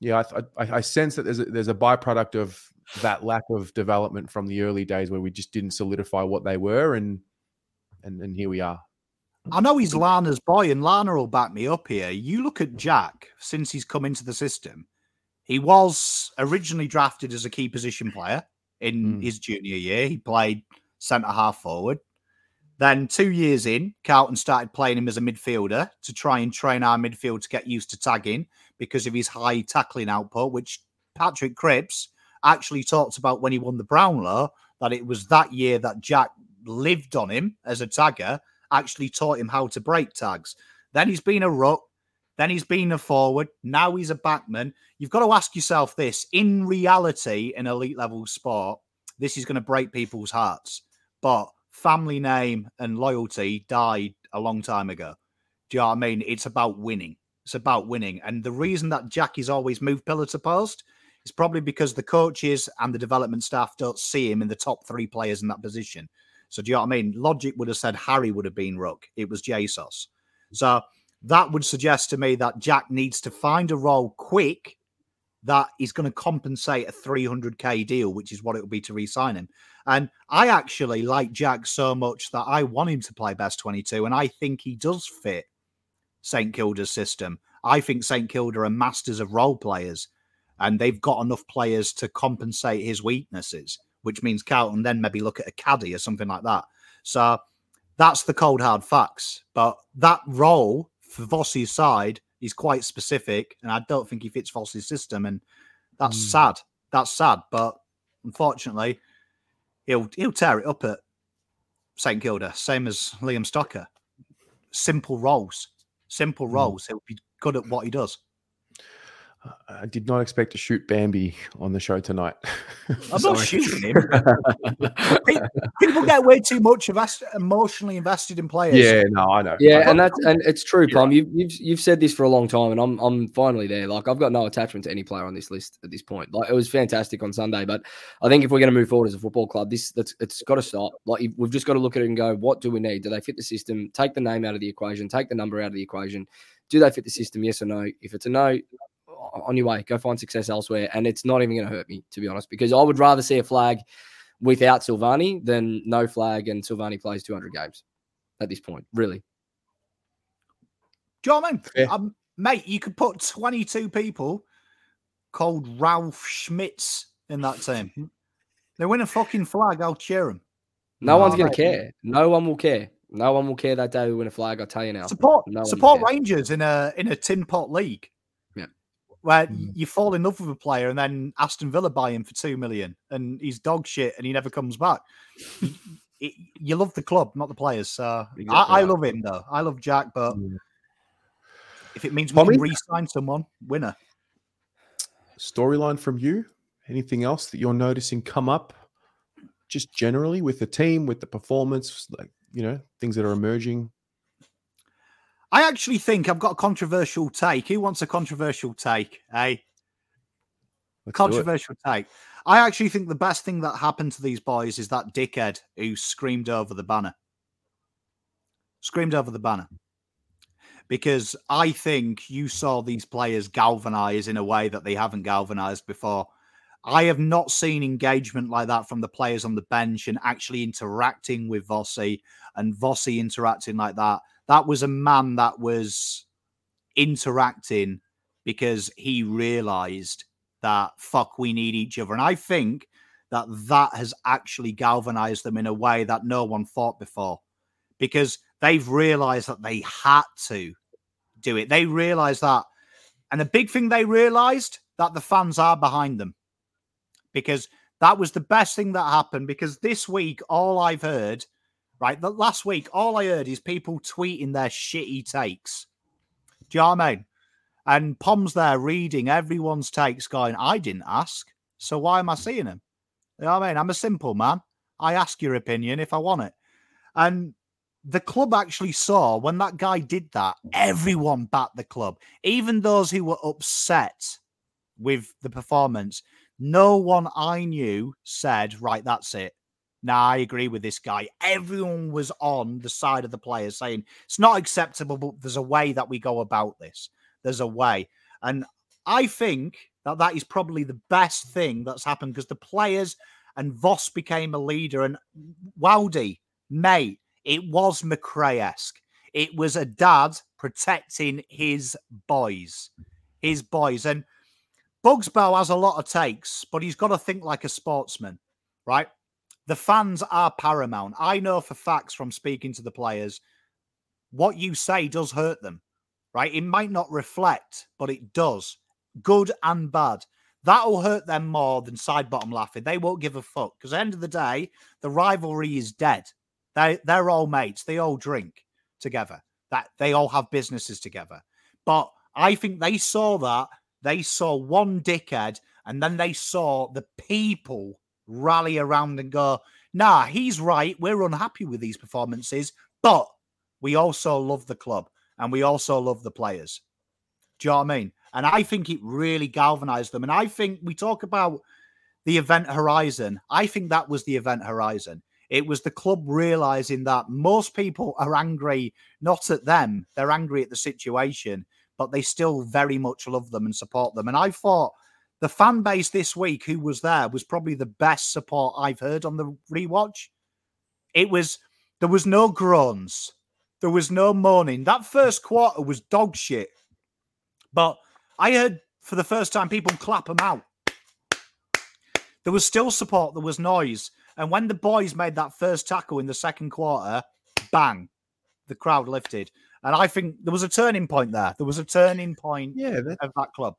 yeah, I, I, I sense that there's a, there's a byproduct of that lack of development from the early days where we just didn't solidify what they were, and and and here we are. I know he's Lana's boy, and Lana will back me up here. You look at Jack since he's come into the system. He was originally drafted as a key position player in Mm. his junior year. He played centre half forward. Then two years in, Carlton started playing him as a midfielder to try and train our midfield to get used to tagging because of his high tackling output, which Patrick Cripps actually talked about when he won the Brownlow, that it was that year that Jack lived on him as a tagger, actually taught him how to break tags. Then he's been a ruck, then he's been a forward, now he's a backman. You've got to ask yourself this in reality, in elite level sport, this is going to break people's hearts. But family name and loyalty died a long time ago. Do you know what I mean? It's about winning. It's about winning. And the reason that Jack is always moved pillar to post is probably because the coaches and the development staff don't see him in the top three players in that position. So do you know what I mean? Logic would have said Harry would have been Rook. It was Jesus. So that would suggest to me that Jack needs to find a role quick that is going to compensate a 300k deal, which is what it would be to re-sign him. And I actually like Jack so much that I want him to play best 22, and I think he does fit St Kilda's system. I think St Kilda are masters of role players, and they've got enough players to compensate his weaknesses, which means Carlton then maybe look at a caddy or something like that. So that's the cold hard facts. But that role for Vossi's side is quite specific, and I don't think he fits Vossi's system, and that's Mm. sad. That's sad, but unfortunately, he'll he'll tear it up at St Kilda, same as Liam Stocker. Simple roles, simple roles. He'll be good at what he does. I did not expect to shoot Bambi on the show tonight. [LAUGHS] I'm not shooting him. [LAUGHS] People get way too much of invest- emotionally invested in players. yeah, no, I know. Yeah, I and that's and it's true, You're Plum. You've, you've you've said this for a long time, and I'm I'm finally there. Like I've got no attachment to any player on this list at this point. Like it was fantastic on Sunday, but I think if we're going to move forward as a football club, this that's it's got to stop. Like we've just got to look at it and go, what do we need? Do they fit the system? Take the name out of the equation. Take the number out of the equation. Do they fit the system? Yes or no? If it's a no, on your way, go find success elsewhere. And it's not even going to hurt me, to be honest, because I would rather see a flag without Silvagni than no flag and Silvagni plays 200 games at this point. Really. Do you know what I mean? Yeah. Um, mate, you could put 22 people called Ralph Schmitz in that team. They win a fucking flag, I'll cheer them. No, one's going to care. No one will care. No one will care that day we win a flag. I tell you now. Support No support. Rangers in a in a tin pot league. Where Mm. you fall in love with a player and then Aston Villa buy him for two million and he's dog shit and he never comes back. Y- you love the club, not the players. So Exactly I, I love him though. I love Jack, but Yeah. if it means we can re-sign someone, winner. Storyline from you? Anything else that you're noticing come up? Just generally with the team, with the performance, like you know, things that are emerging. I actually think I've got a controversial take. Who wants a controversial take? Hey, Let's controversial take. I actually think the best thing that happened to these boys is that dickhead who screamed over the banner. Screamed over the banner. Because I think you saw these players galvanize in a way that they haven't galvanized before. I have not seen engagement like that from the players on the bench and actually interacting with Vossi and Vossi interacting like that. That was a man that was interacting because he realized that fuck we need each other. And i think that that has actually galvanized them in a way that no one thought before because they've realized that they had to do it. They realized that. And the big thing they realized that the fans are behind them because that was the best thing that happened because this week all i've heard right? The last week, all I heard is people tweeting their shitty takes. Do you know what I mean? And Pom's there reading everyone's takes, going, I didn't ask. So why am I seeing them? You know what I mean? I'm a simple man. I ask your opinion if I want it. And the club actually saw when that guy did that, everyone backed the club, even those who were upset with the performance. No one I knew said, right, that's it. Now I agree with this guy. Everyone was on the side of the players saying it's not acceptable, but there's a way that we go about this. There's a way. And I think that that is probably the best thing that's happened because the players and Voss became a leader. And Wowdy, mate, it was McRae esque. It was a dad protecting his boys, his boys. And Bugsbow has a lot of takes, but he's got to think like a sportsman, right? The fans are paramount. I know for facts from speaking to the players, what you say does hurt them, right? It might not reflect, but it does, good and bad. That'll hurt them more than side bottom laughing. They won't give a fuck because at the end of the day, the rivalry is dead. They they're all mates. They all drink together. That they all have businesses together. But I think they saw that. They saw one dickhead, and then they saw the people rally around and go, nah, he's right. We're unhappy with these performances, but we also love the club and we also love the players. Do you know what I mean? And I think it really galvanized them. And I think we talk about the event horizon. I think that was the event horizon. It was the club realizing that most people are angry not at them, they're angry at the situation, but they still very much love them and support them. And I thought the fan base this week who was there was probably the best support I've heard on the rewatch. It was there was no groans, there was no moaning. That first quarter was dog shit, but I heard for the first time people clap them out. There was still support, there was noise, and when the boys made that first tackle in the second quarter, bang, the crowd lifted. And I think there was a turning point there. There was a turning point Yeah, that, of that club.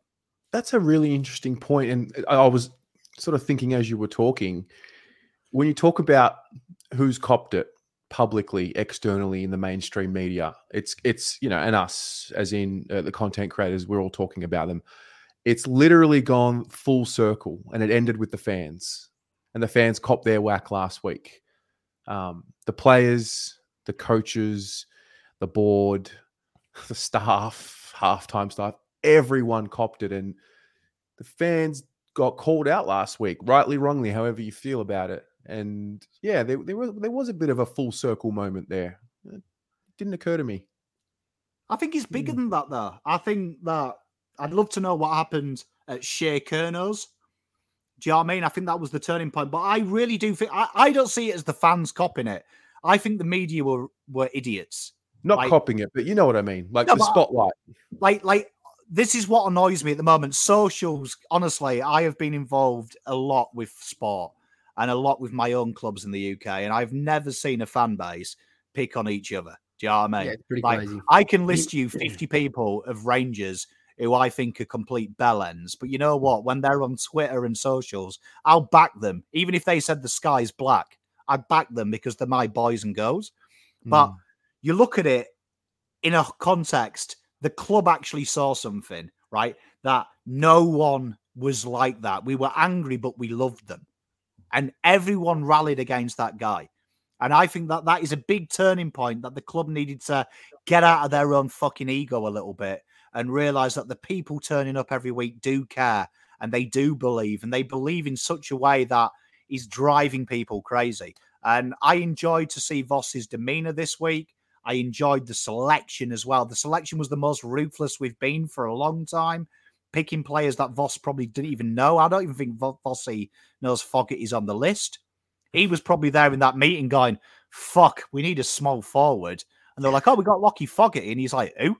that's a really interesting point. And I was sort of thinking as you were talking, when you talk about who's copped it publicly, externally in the mainstream media, it's it's you know, and us as in uh, the content creators, we're all talking about them. It's literally gone full circle, and it ended with the fans, and the fans copped their whack last week. Um, the players, the coaches, the board, the staff, halftime staff, everyone copped it, and the fans got called out last week, rightly, wrongly, however you feel about it. And yeah, there, there was there was a bit of a full circle moment there. It didn't occur to me. I think it's bigger hmm. than that, though. I think that I'd love to know what happened at Shea Kernos. Do you know what I mean? I think that was the turning point. But I really do think I, I don't see it as the fans copying it. I think the media were were idiots. Not Like- copying it, but you know what I mean. Like No, the spotlight. Like like this is what annoys me at the moment. Socials, honestly, I have been involved a lot with sport and a lot with my own clubs in the UK, and I've never seen a fan base pick on each other. Do you know what I mean? Yeah, pretty Like, crazy. I can list you [CLEARS THROAT] 50 people of Rangers who I think are complete bellends. But you know what? When they're on Twitter and socials, I'll back them. Even if they said the sky's black, I'd back them because they're my boys and girls. But Mm. You look at it in a context, the club actually saw something, right? That no one was like that. We were angry, but we loved them. And everyone rallied against that guy. And I think that that is a big turning point that the club needed to get out of their own fucking ego a little bit and realize that the people turning up every week do care and they do believe and they believe in such a way that is driving people crazy. And I enjoyed to see Voss's demeanor this week. I enjoyed the selection as well. The selection was the most ruthless we've been for a long time, picking players that Voss probably didn't even know. I don't even think Vo- Vossi knows Fogarty is on the list. He was probably there in that meeting going, fuck, we need a small forward. And they're like, oh, we got Lachie Fogarty. And he's like, who?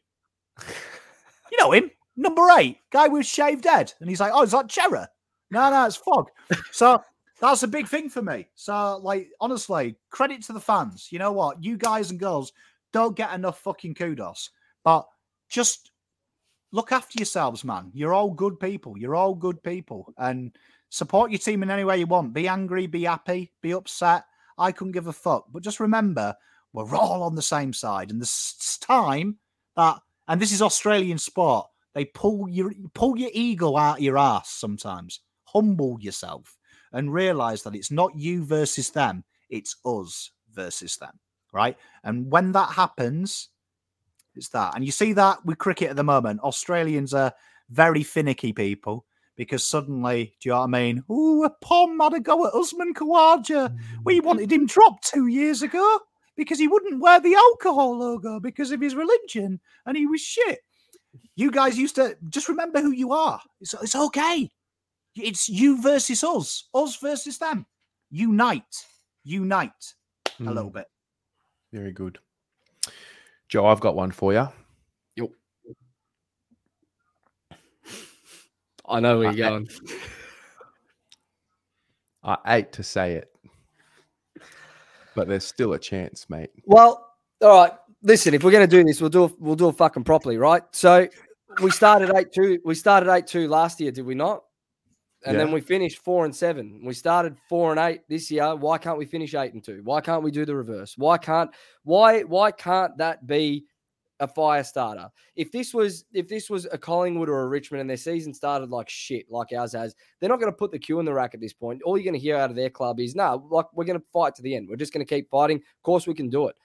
[LAUGHS] you know him, number eight, guy with shaved head. And he's like, oh, is that Cerra? No, no, it's Fog. So that's a big thing for me. So, like, honestly, credit to the fans. You know what? You guys and girls don't get enough fucking kudos, but just look after yourselves, man. You're all good people. You're all good people. And support your team in any way you want. Be angry, be happy, be upset. I couldn't give a fuck. But just remember, we're all on the same side. And this time that, and this is Australian sport, they pull your pull your ego out your ass sometimes. Humble yourself and realize that it's not you versus them, it's us versus them. Right. And when that happens, it's that. And you see that with cricket at the moment. Australians are very finicky people because suddenly, do you know what I mean? Ooh, a Pom had a go at Usman Khawaja. We wanted him dropped two years ago because he wouldn't wear the alcohol logo because of his religion and he was shit. You guys used to just remember who you are. It's, it's okay. It's you versus us, us versus them. Unite, unite a Mm, little bit. Very good. Joe, I've got one for you. Yep. I know where I- you're going. I hate to say it, but there's still a chance, mate. Well, all right. Listen, if we're going to do this, we'll do it. We'll do it fucking properly, right? So we started eight two. We started eight two last year, did we not? And then we finished four and seven. We started four and eight this year. Why can't we finish eight and two? Why can't we do the reverse? Why can't why why can't that be a fire starter? If this was if this was a Collingwood or a Richmond and their season started like shit, like ours has, they're not going to put the Q in the rack at this point. All you're going to hear out of their club is no, like we're going to fight to the end. We're just going to keep fighting. Of course, we can do it.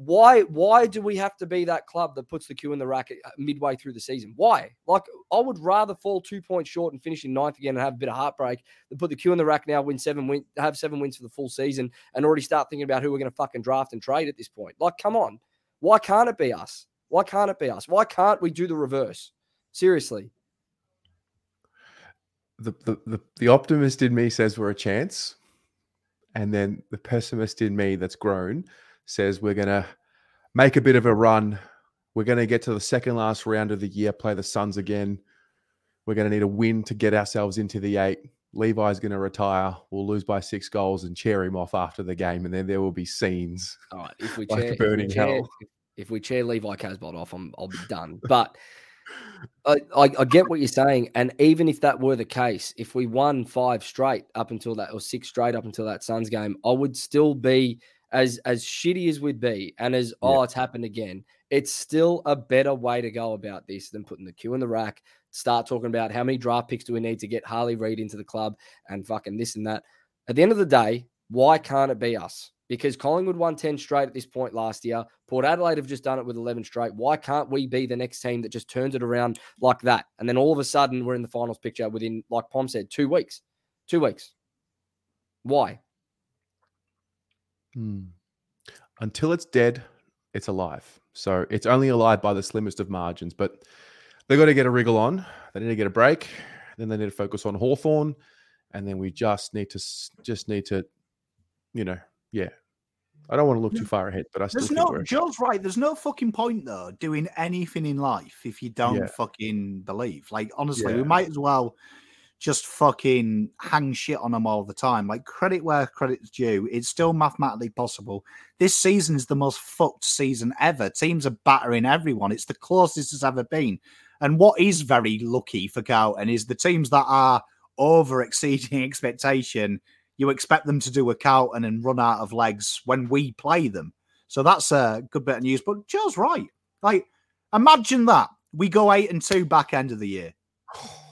Why? Why do we have to be that club that puts the Q in the rack uh, midway through the season? Why? Like, I would rather fall two points short and finish in ninth again and have a bit of heartbreak than put the Q in the rack now, win seven, win, have seven wins for the full season, and already start thinking about who we're going to fucking draft and trade at this point. Like, come on, why can't it be us? Why can't it be us? Why can't we do the reverse? Seriously. The, the, the, the optimist in me says we're a chance. And then the pessimist in me that's grown says we're going to make a bit of a run. We're going to get to the second last round of the year, play the Suns again. We're going to need a win to get ourselves into the eight. Levi's going to retire. We'll lose by six goals and cheer him off after the game. And then there will be scenes. All right, if we Like a chair, if we burning hell. if, we chair Levi Casboult off, I'm, I'll be done. But I, I, I get what you're saying, and even if that were the case, if we won five straight up until that, or six straight up until that Suns game, I would still be as as shitty as we'd be, and as oh, it's happened again. It's still a better way to go about this than putting the queue in the rack. Start talking about how many draft picks do we need to get Harley Reid into the club, and fucking this and that. At the end of the day, why can't it be us? Because Collingwood won 10 straight at this point last year. Port Adelaide have just done it with 11 straight. Why can't we be the next team that just turns it around like that? And then all of a sudden, we're in the finals picture within, like Pom said, two weeks. Two weeks. Why? Hmm. Until it's dead, it's alive. So it's only alive by the slimmest of margins. But they've got to get a wriggle on. They need to get a break. Then they need to focus on Hawthorn. And then we just need to just need to, you know, yeah. I don't want to look too far ahead, but I still There's no Joe's right. There's no fucking point though doing anything in life if you don't Yeah. fucking believe. Like honestly, we might as well just fucking hang shit on them all the time. Like credit where credit's due. It's still mathematically possible. This season is the most fucked season ever. Teams are battering everyone. It's the closest it's ever been. And what is very lucky for Carlton is the teams that are over exceeding [LAUGHS] expectation. You expect them to do a Carlton and run out of legs when we play them. So that's a good bit of news. But Joe's right. Like, imagine that we go eight and two back end of the year,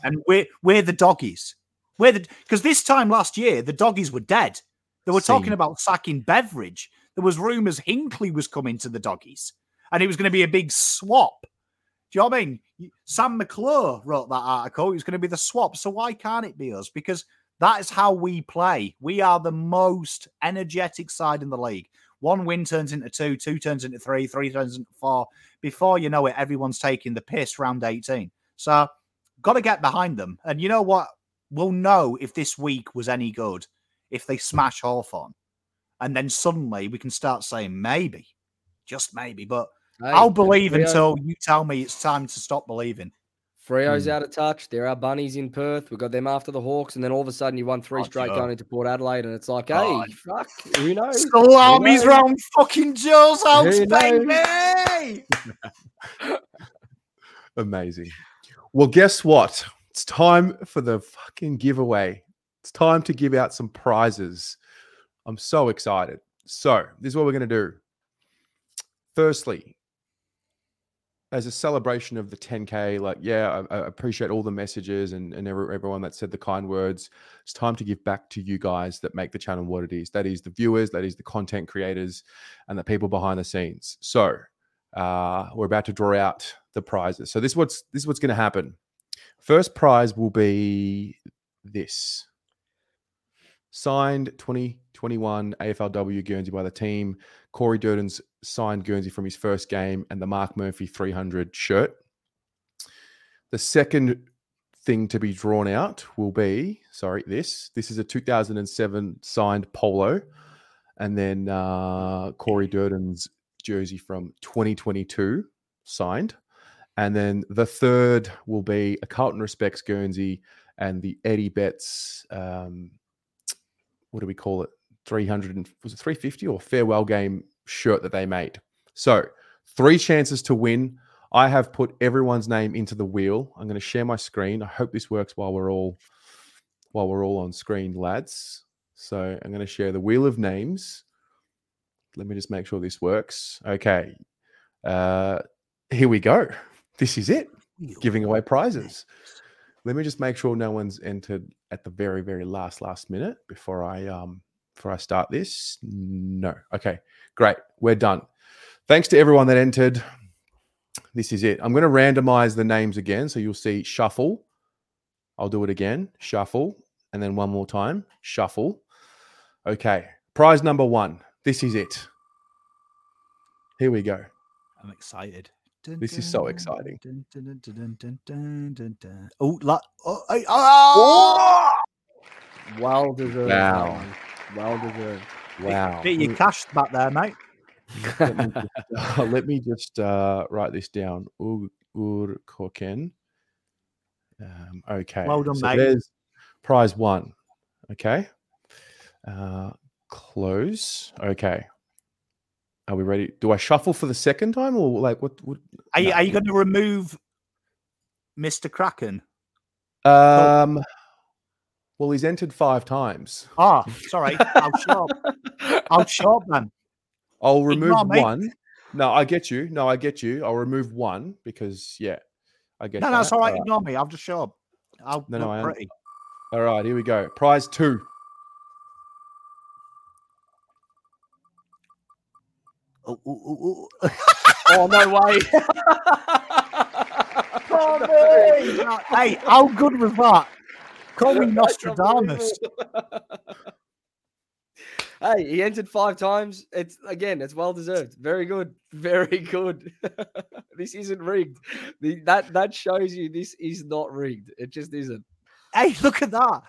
and we're we're the doggies. We're the because this time last year the doggies were dead. They were talking about sacking Beveridge. There was rumours Hinkley was coming to the doggies, and it was going to be a big swap. Do you know what I mean? Sam McClure wrote that article. It was going to be the swap. So why can't it be us? Because that is how we play. We are the most energetic side in the league. One win turns into two, two turns into three, three turns into four. Before you know it, everyone's taking the piss round 18. So, got to get behind them. And you know what? We'll know if this week was any good if they smash Hawthorn. And then suddenly we can start saying maybe, just maybe. But Hey, I'll believe Freo- until you tell me it's time to stop believing. Freo's Hmm. out of touch. There are bunnies in Perth. We've got them after the Hawks, and then all of a sudden you won three Oh, straight Joe. going into Port Adelaide, and it's like, hey, God. fuck, who knows? Salamis knows? round fucking Joe's house, Who knows? baby! [LAUGHS] Amazing. Well, guess what? It's time for the fucking giveaway. It's time to give out some prizes. I'm so excited. So, this is what we're going to do. Firstly, as a celebration of the 10K, like, yeah, I, I appreciate all the messages and, and every, everyone that said the kind words. It's time to give back to you guys that make the channel what it is. That is the viewers, that is the content creators, and the people behind the scenes. So, uh, we're about to draw out the prizes. So, this is what's this is what's going to happen. First prize will be this signed 2021 AFLW Guernsey by the team. Corey Durdin's signed Guernsey from his first game and the Mark Murphy 300 shirt. The second thing to be drawn out will be sorry, this. This is a 2007 signed polo. And then uh, Corey Durdin's jersey from 2022 signed. And then the third will be a Carlton Respects Guernsey and the Eddie Betts um, what do we call it? 300 and was it 350 or farewell game shirt that they made. So, three chances to win. I have put everyone's name into the wheel. I'm going to share my screen. I hope this works while we're all while we're all on screen, lads. So, I'm going to share the wheel of names. Let me just make sure this works. Okay. Uh here we go. This is it. Giving away prizes. Let me just make sure no one's entered at the very, very last, last minute before I um before I start this. No. Okay, great. We're done. Thanks to everyone that entered. This is it. I'm going to randomize the names again. So you'll see shuffle. I'll do it again. Shuffle. And then one more time. Shuffle. Okay. Prize number one. This is it. Here we go. I'm excited. This is so exciting. Oh, la- oh, I- oh! Well deserved. Wow. Well deserved. Wow. Get your cash back there, mate. [LAUGHS] let me just, uh, let me just uh, write this down. Ur, Koken. Um, okay. Well done, so mate. There's prize one. Okay. Uh, close. Okay. Are we ready? Do I shuffle for the second time or like what? what Are you, No. are you going to remove Mr. Kraken? Um. Well, he's entered five times. Ah, sorry. [LAUGHS] I'll shop. I'll shop then. I'll remove one. No, I get you. No, I get you. I'll remove one because yeah, I get. No, no, it's that. all right. All Ignore me. I'll just shop. I'll No, no, I am- pretty. All right, here we go. Prize two. Oh, oh, oh, oh. No way! hey, how good was that? Call me [LAUGHS] Nostradamus. [LAUGHS] hey, he entered five times. It's again, it's well deserved. Very good, very good. [LAUGHS] this isn't rigged. The, that that shows you this is not rigged. It just isn't. Hey, look at that.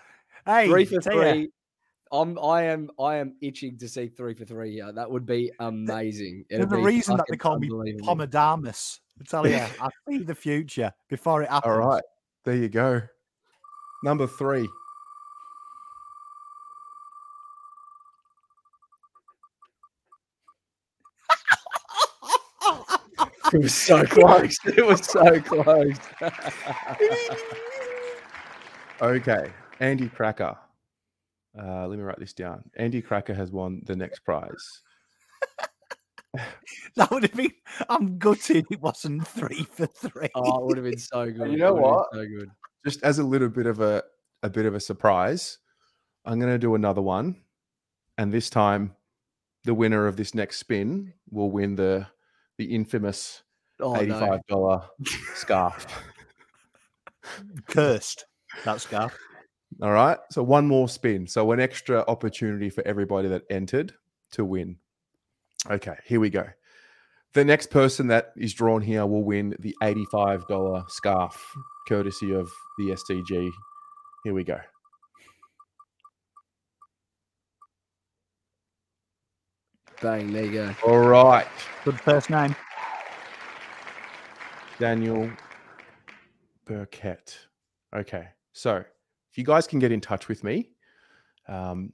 Hey, Three for three. I'm I am I am itching to see three for three here. That would be amazing. There's It'd be reason that they call me unbelievable. Pomadamus. I tell you, [LAUGHS] I see the future before it happens. All right, there you go. Number three. [LAUGHS] It was so close. It was so close. [LAUGHS] Okay, Andy Cracker. Uh, let me write this down. Andy Cracker has won the next prize. [LAUGHS] That would have been. I'm gutted it wasn't three for three. oh, it would have been so [LAUGHS] good. you know would have been what? So good. Just as a little bit of a a bit of a surprise, I'm going to do another one, and this time, the winner of this next spin will win the the infamous Oh eighty no. five dollar scarf. Cursed. That scarf. All right. So one more spin. So an extra opportunity for everybody that entered to win. Okay, here we go. The next person that is drawn here will win the $85 scarf, courtesy of the SDG. Here we go. Bang, there you go. All right. Good first name. Daniel Burkett. Okay. So if you guys can get in touch with me, um,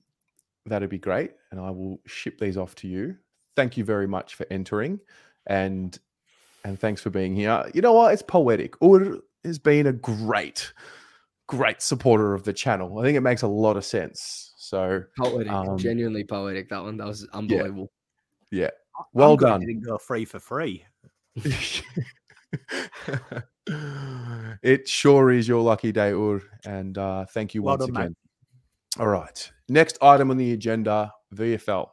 that'd be great. And I will ship these off to you. Thank you very much for entering and and thanks for being here. You know what? It's poetic. Ur has been a great, great supporter of the channel. I think it makes a lot of sense. So Poetic, Um, genuinely poetic. That one, that was unbelievable. yeah, well I'm done. he Didn't go free for free. [LAUGHS] [LAUGHS] it sure is your lucky day, Ur, and uh, thank you Well once done, mate. again. All right, next item on the agenda: VFL.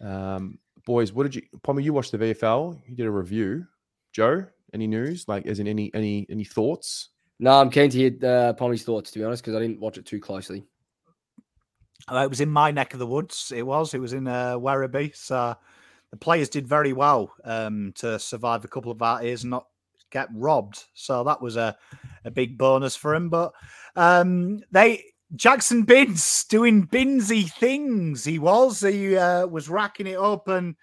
Um, boys, what did you, Pommy? You watched the VFL. You did a review. Joe, any news? Like, as in any any any thoughts? No, I'm keen to hear uh, Pommy's thoughts to be honest because I didn't watch it too closely. Uh, it was in my neck of the woods. It was. It was in uh, Werribee. So the players did very well um, to survive a couple of years and not get robbed. So that was a, a big bonus for him. But um, they Jaxon Binns [LAUGHS] doing Binsy things. He was. He uh, was racking it up, and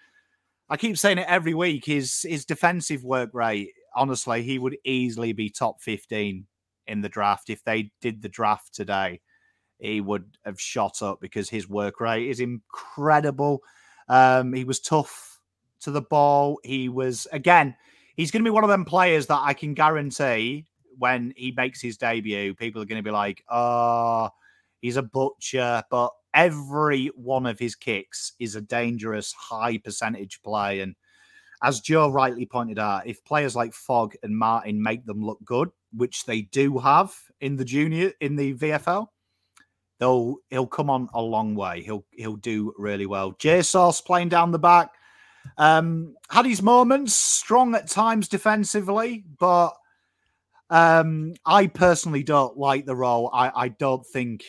I keep saying it every week. His his defensive work rate. Honestly, he would easily be top fifteen in the draft if they did the draft today he would have shot up because his work rate is incredible. Um, he was tough to the ball. He was again. He's going to be one of them players that I can guarantee when he makes his debut, people are going to be like, "Oh, he's a butcher." But every one of his kicks is a dangerous, high percentage play. And as Joe rightly pointed out, if players like Fogg and Martin make them look good, which they do have in the junior in the VFL, they'll he'll come on a long way. He'll he'll do really well. JSOS playing down the back. Um, had his moments, strong at times defensively, but um, I personally don't like the role. I, I don't think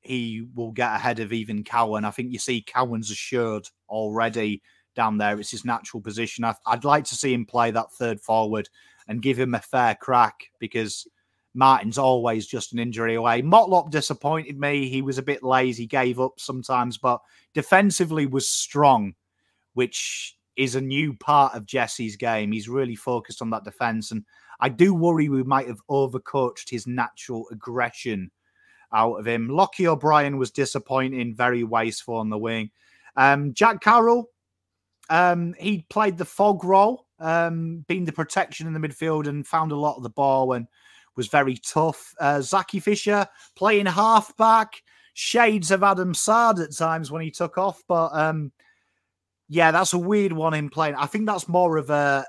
he will get ahead of even Cowan. I think you see Cowan's assured already down there. It's his natural position. I, I'd like to see him play that third forward and give him a fair crack because Martin's always just an injury away. Motlop disappointed me. He was a bit lazy, gave up sometimes, but defensively was strong, which is a new part of Jesse's game. He's really focused on that defense. And I do worry we might have overcoached his natural aggression out of him. Lochie O'Brien was disappointing, very wasteful on the wing. Um, Jack Carroll, um, he played the fog role, um, being the protection in the midfield and found a lot of the ball and was very tough. Uh, Zaki Fisher playing halfback, shades of Adam Saad at times when he took off, but um, yeah, that's a weird one in playing. I think that's more of a.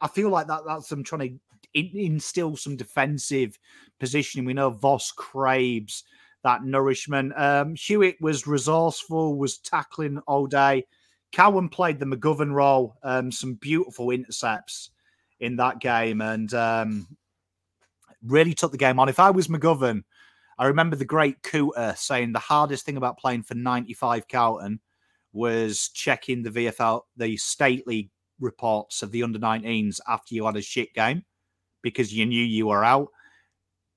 I feel like that that's them trying to in- instill some defensive positioning. We know Voss craves that nourishment. Um, Hewitt was resourceful, was tackling all day. Cowan played the McGovern role, um, some beautiful intercepts in that game, and um, really took the game on. If I was McGovern, I remember the great Cooter saying the hardest thing about playing for 95 Carlton was checking the VFL, the state league reports of the under 19s after you had a shit game because you knew you were out.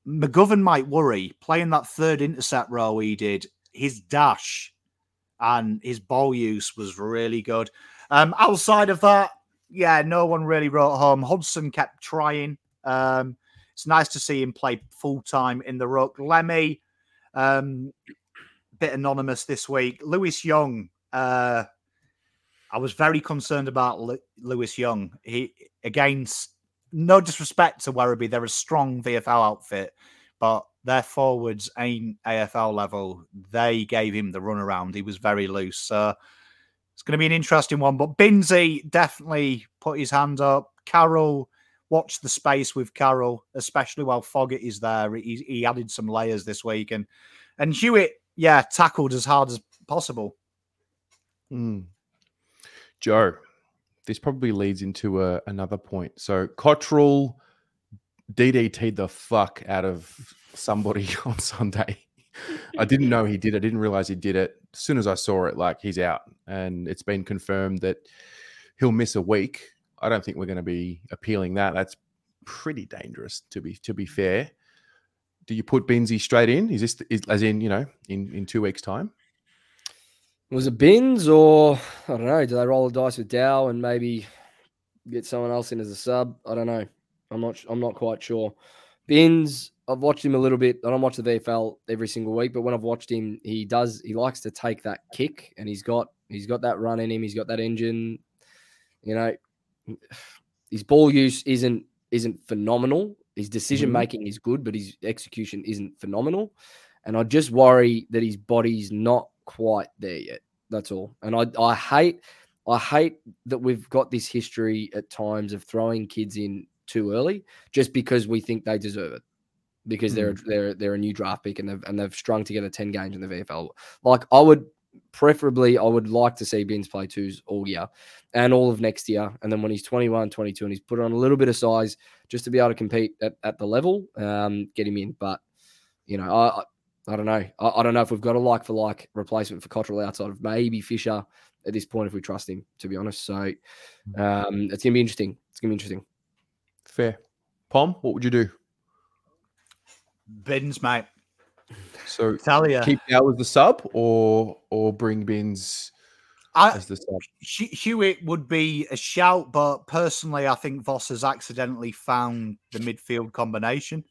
McGovern might worry playing that third intercept role he did, his dash and his ball use was really good. Um, outside of that, yeah, no one really wrote home. Hudson kept trying. Um, it's nice to see him play full time in the ruck. Lemmy, um, bit anonymous this week. Lewis Young, uh, I was very concerned about Lu- Lewis Young. He against no disrespect to Werribee, they're a strong VFL outfit, but their forwards ain't AFL level. They gave him the runaround. He was very loose. So it's going to be an interesting one. But Binsey definitely put his hand up. Carroll, watch the space with Carroll, especially while Fogarty is there. He, he added some layers this week. And, and Hewitt, yeah, tackled as hard as possible. Mm. Joe, this probably leads into a, another point. So Cottrell DDT'd the fuck out of somebody [LAUGHS] on Sunday. I didn't know he did. I didn't realize he did it. As soon as I saw it, like he's out, and it's been confirmed that he'll miss a week. I don't think we're going to be appealing that. That's pretty dangerous to be to be fair. Do you put Binsey straight in? Is this is, as in you know in in two weeks time? Was it Bins or I don't know? Do they roll the dice with Dow and maybe get someone else in as a sub? I don't know. I'm not. I'm not quite sure. Bins. I've watched him a little bit. I don't watch the VFL every single week, but when I've watched him, he does. He likes to take that kick, and he's got he's got that run in him. He's got that engine. You know, his ball use isn't isn't phenomenal. His decision mm-hmm. making is good, but his execution isn't phenomenal. and I just worry that his body's not quite there yet. That's all. And I I hate I hate that we've got this history at times of throwing kids in too early just because we think they deserve it. Because they're mm. they're they're a new draft pick and they've and they've strung together 10 games in the VFL. Like I would preferably I would like to see Binns play twos all year and all of next year. And then when he's 21, 22 and he's put on a little bit of size just to be able to compete at, at the level, um, get him in. But you know, I I- I don't know. I, I don't know if we've got a like for like replacement for Cottrell outside of maybe Fisher at this point if we trust him, to be honest. So um, it's gonna be interesting. It's gonna be interesting. Fair. Pom, what would you do? Binns, mate. So you. keep Dow as the sub or or bring Binns I, as the sub? Hewett would be a shout, but personally, I think Voss has accidentally found the midfield combination.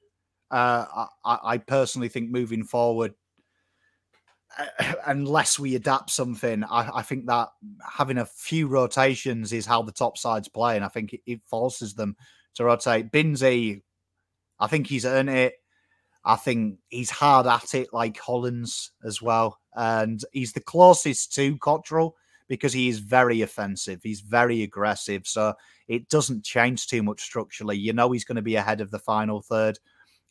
Uh, I, I personally think moving forward, uh, [CLEARS THROAT] unless we adapt something, I, I think that having a few rotations is how the top sides play, and I think it, it forces them to rotate. Binsey, I think he's earned it. I think he's hard at it, like Hollins as well, and he's the closest to Cottrell because he is very offensive. He's very aggressive. So it doesn't change too much structurally. You know he's going to be ahead of the final third.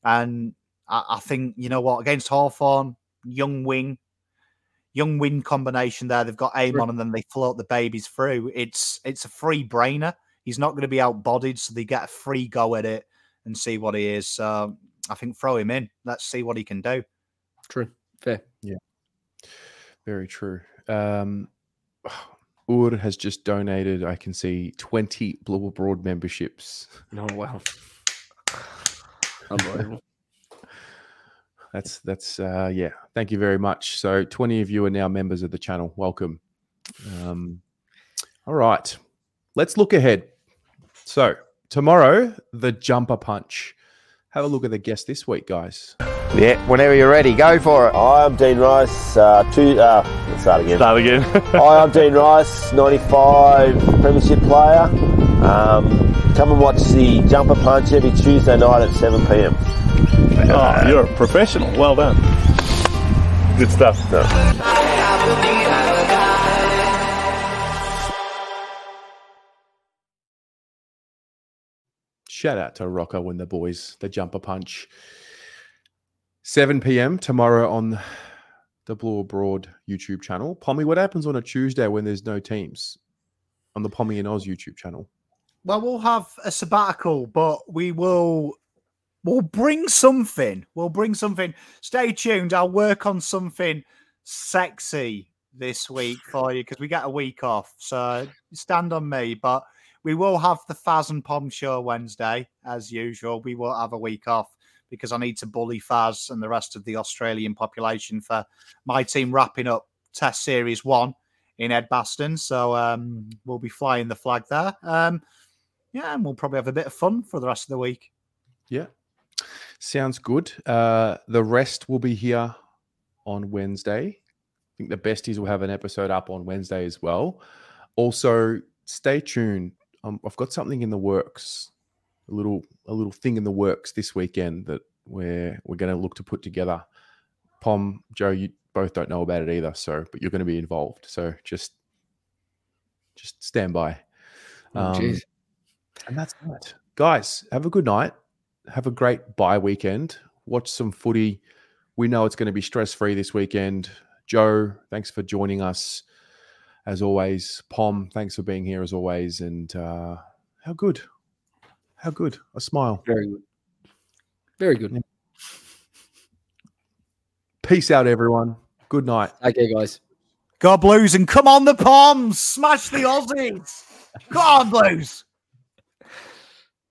And I, I think, you know what, against Hawthorn, young wing, young wing combination there. They've got aim on and then they float the babies through. It's it's a free brainer. He's not going to be outbodied, so they get a free go at it and see what he is. So I think throw him in. Let's see what he can do. True. Fair. Yeah. Very true. Um, [SIGHS] Ur has just donated, I can see, 20 Blue Abroad memberships. [LAUGHS] Oh wow. Unbelievable. [LAUGHS] That's that's uh yeah. Thank you very much. So 20 of you are now members of the channel. Welcome. Um all right. Let's look ahead. So tomorrow, the jumper punch. Have a look at the guest this week, guys. Yeah, whenever you're ready, go for it. Hi, I'm Dean Rice. Uh, two, uh, let's start again. Start again. [LAUGHS] [LAUGHS] Hi, I'm Dean Rice, 95 Premiership player. Um, come and watch the Jumper Punch every Tuesday night at 7 pm. oh, you're a professional. Well done. Good stuff. Shout out to Rocco and the boys, the jumper punch. 7 p.m. tomorrow on the Blue Abroad YouTube channel. Pommy, what happens on a Tuesday when there's no teams on the Pommy and Oz YouTube channel? Well, we'll have a sabbatical, but we will we'll bring something. We'll bring something. Stay tuned. I'll work on something sexy this week for you because we get a week off. So stand on me. But we will have the Faz and Pom show Wednesday, as usual. We will have a week off because I need to bully Faz and the rest of the Australian population for my team wrapping up Test Series One in Edgbaston. So um, we'll be flying the flag there. Um, yeah, and we'll probably have a bit of fun for the rest of the week. Yeah. Sounds good. Uh, the rest will be here on Wednesday. I think the besties will have an episode up on Wednesday as well. Also, stay tuned. Um, I've got something in the works, a little a little thing in the works this weekend that we're we're going to look to put together. Pom, Joe, you both don't know about it either, so but you're going to be involved. So just just stand by. Oh, and that's it, guys. Have a good night. Have a great bye weekend. Watch some footy. We know it's going to be stress free this weekend. Joe, thanks for joining us as always. Pom, thanks for being here as always. And uh, how good? How good? A smile. Very good. Very good. Peace out, everyone. Good night. Okay, guys. Go Blues and come on the Poms. Smash the Aussies. Go on, Blues.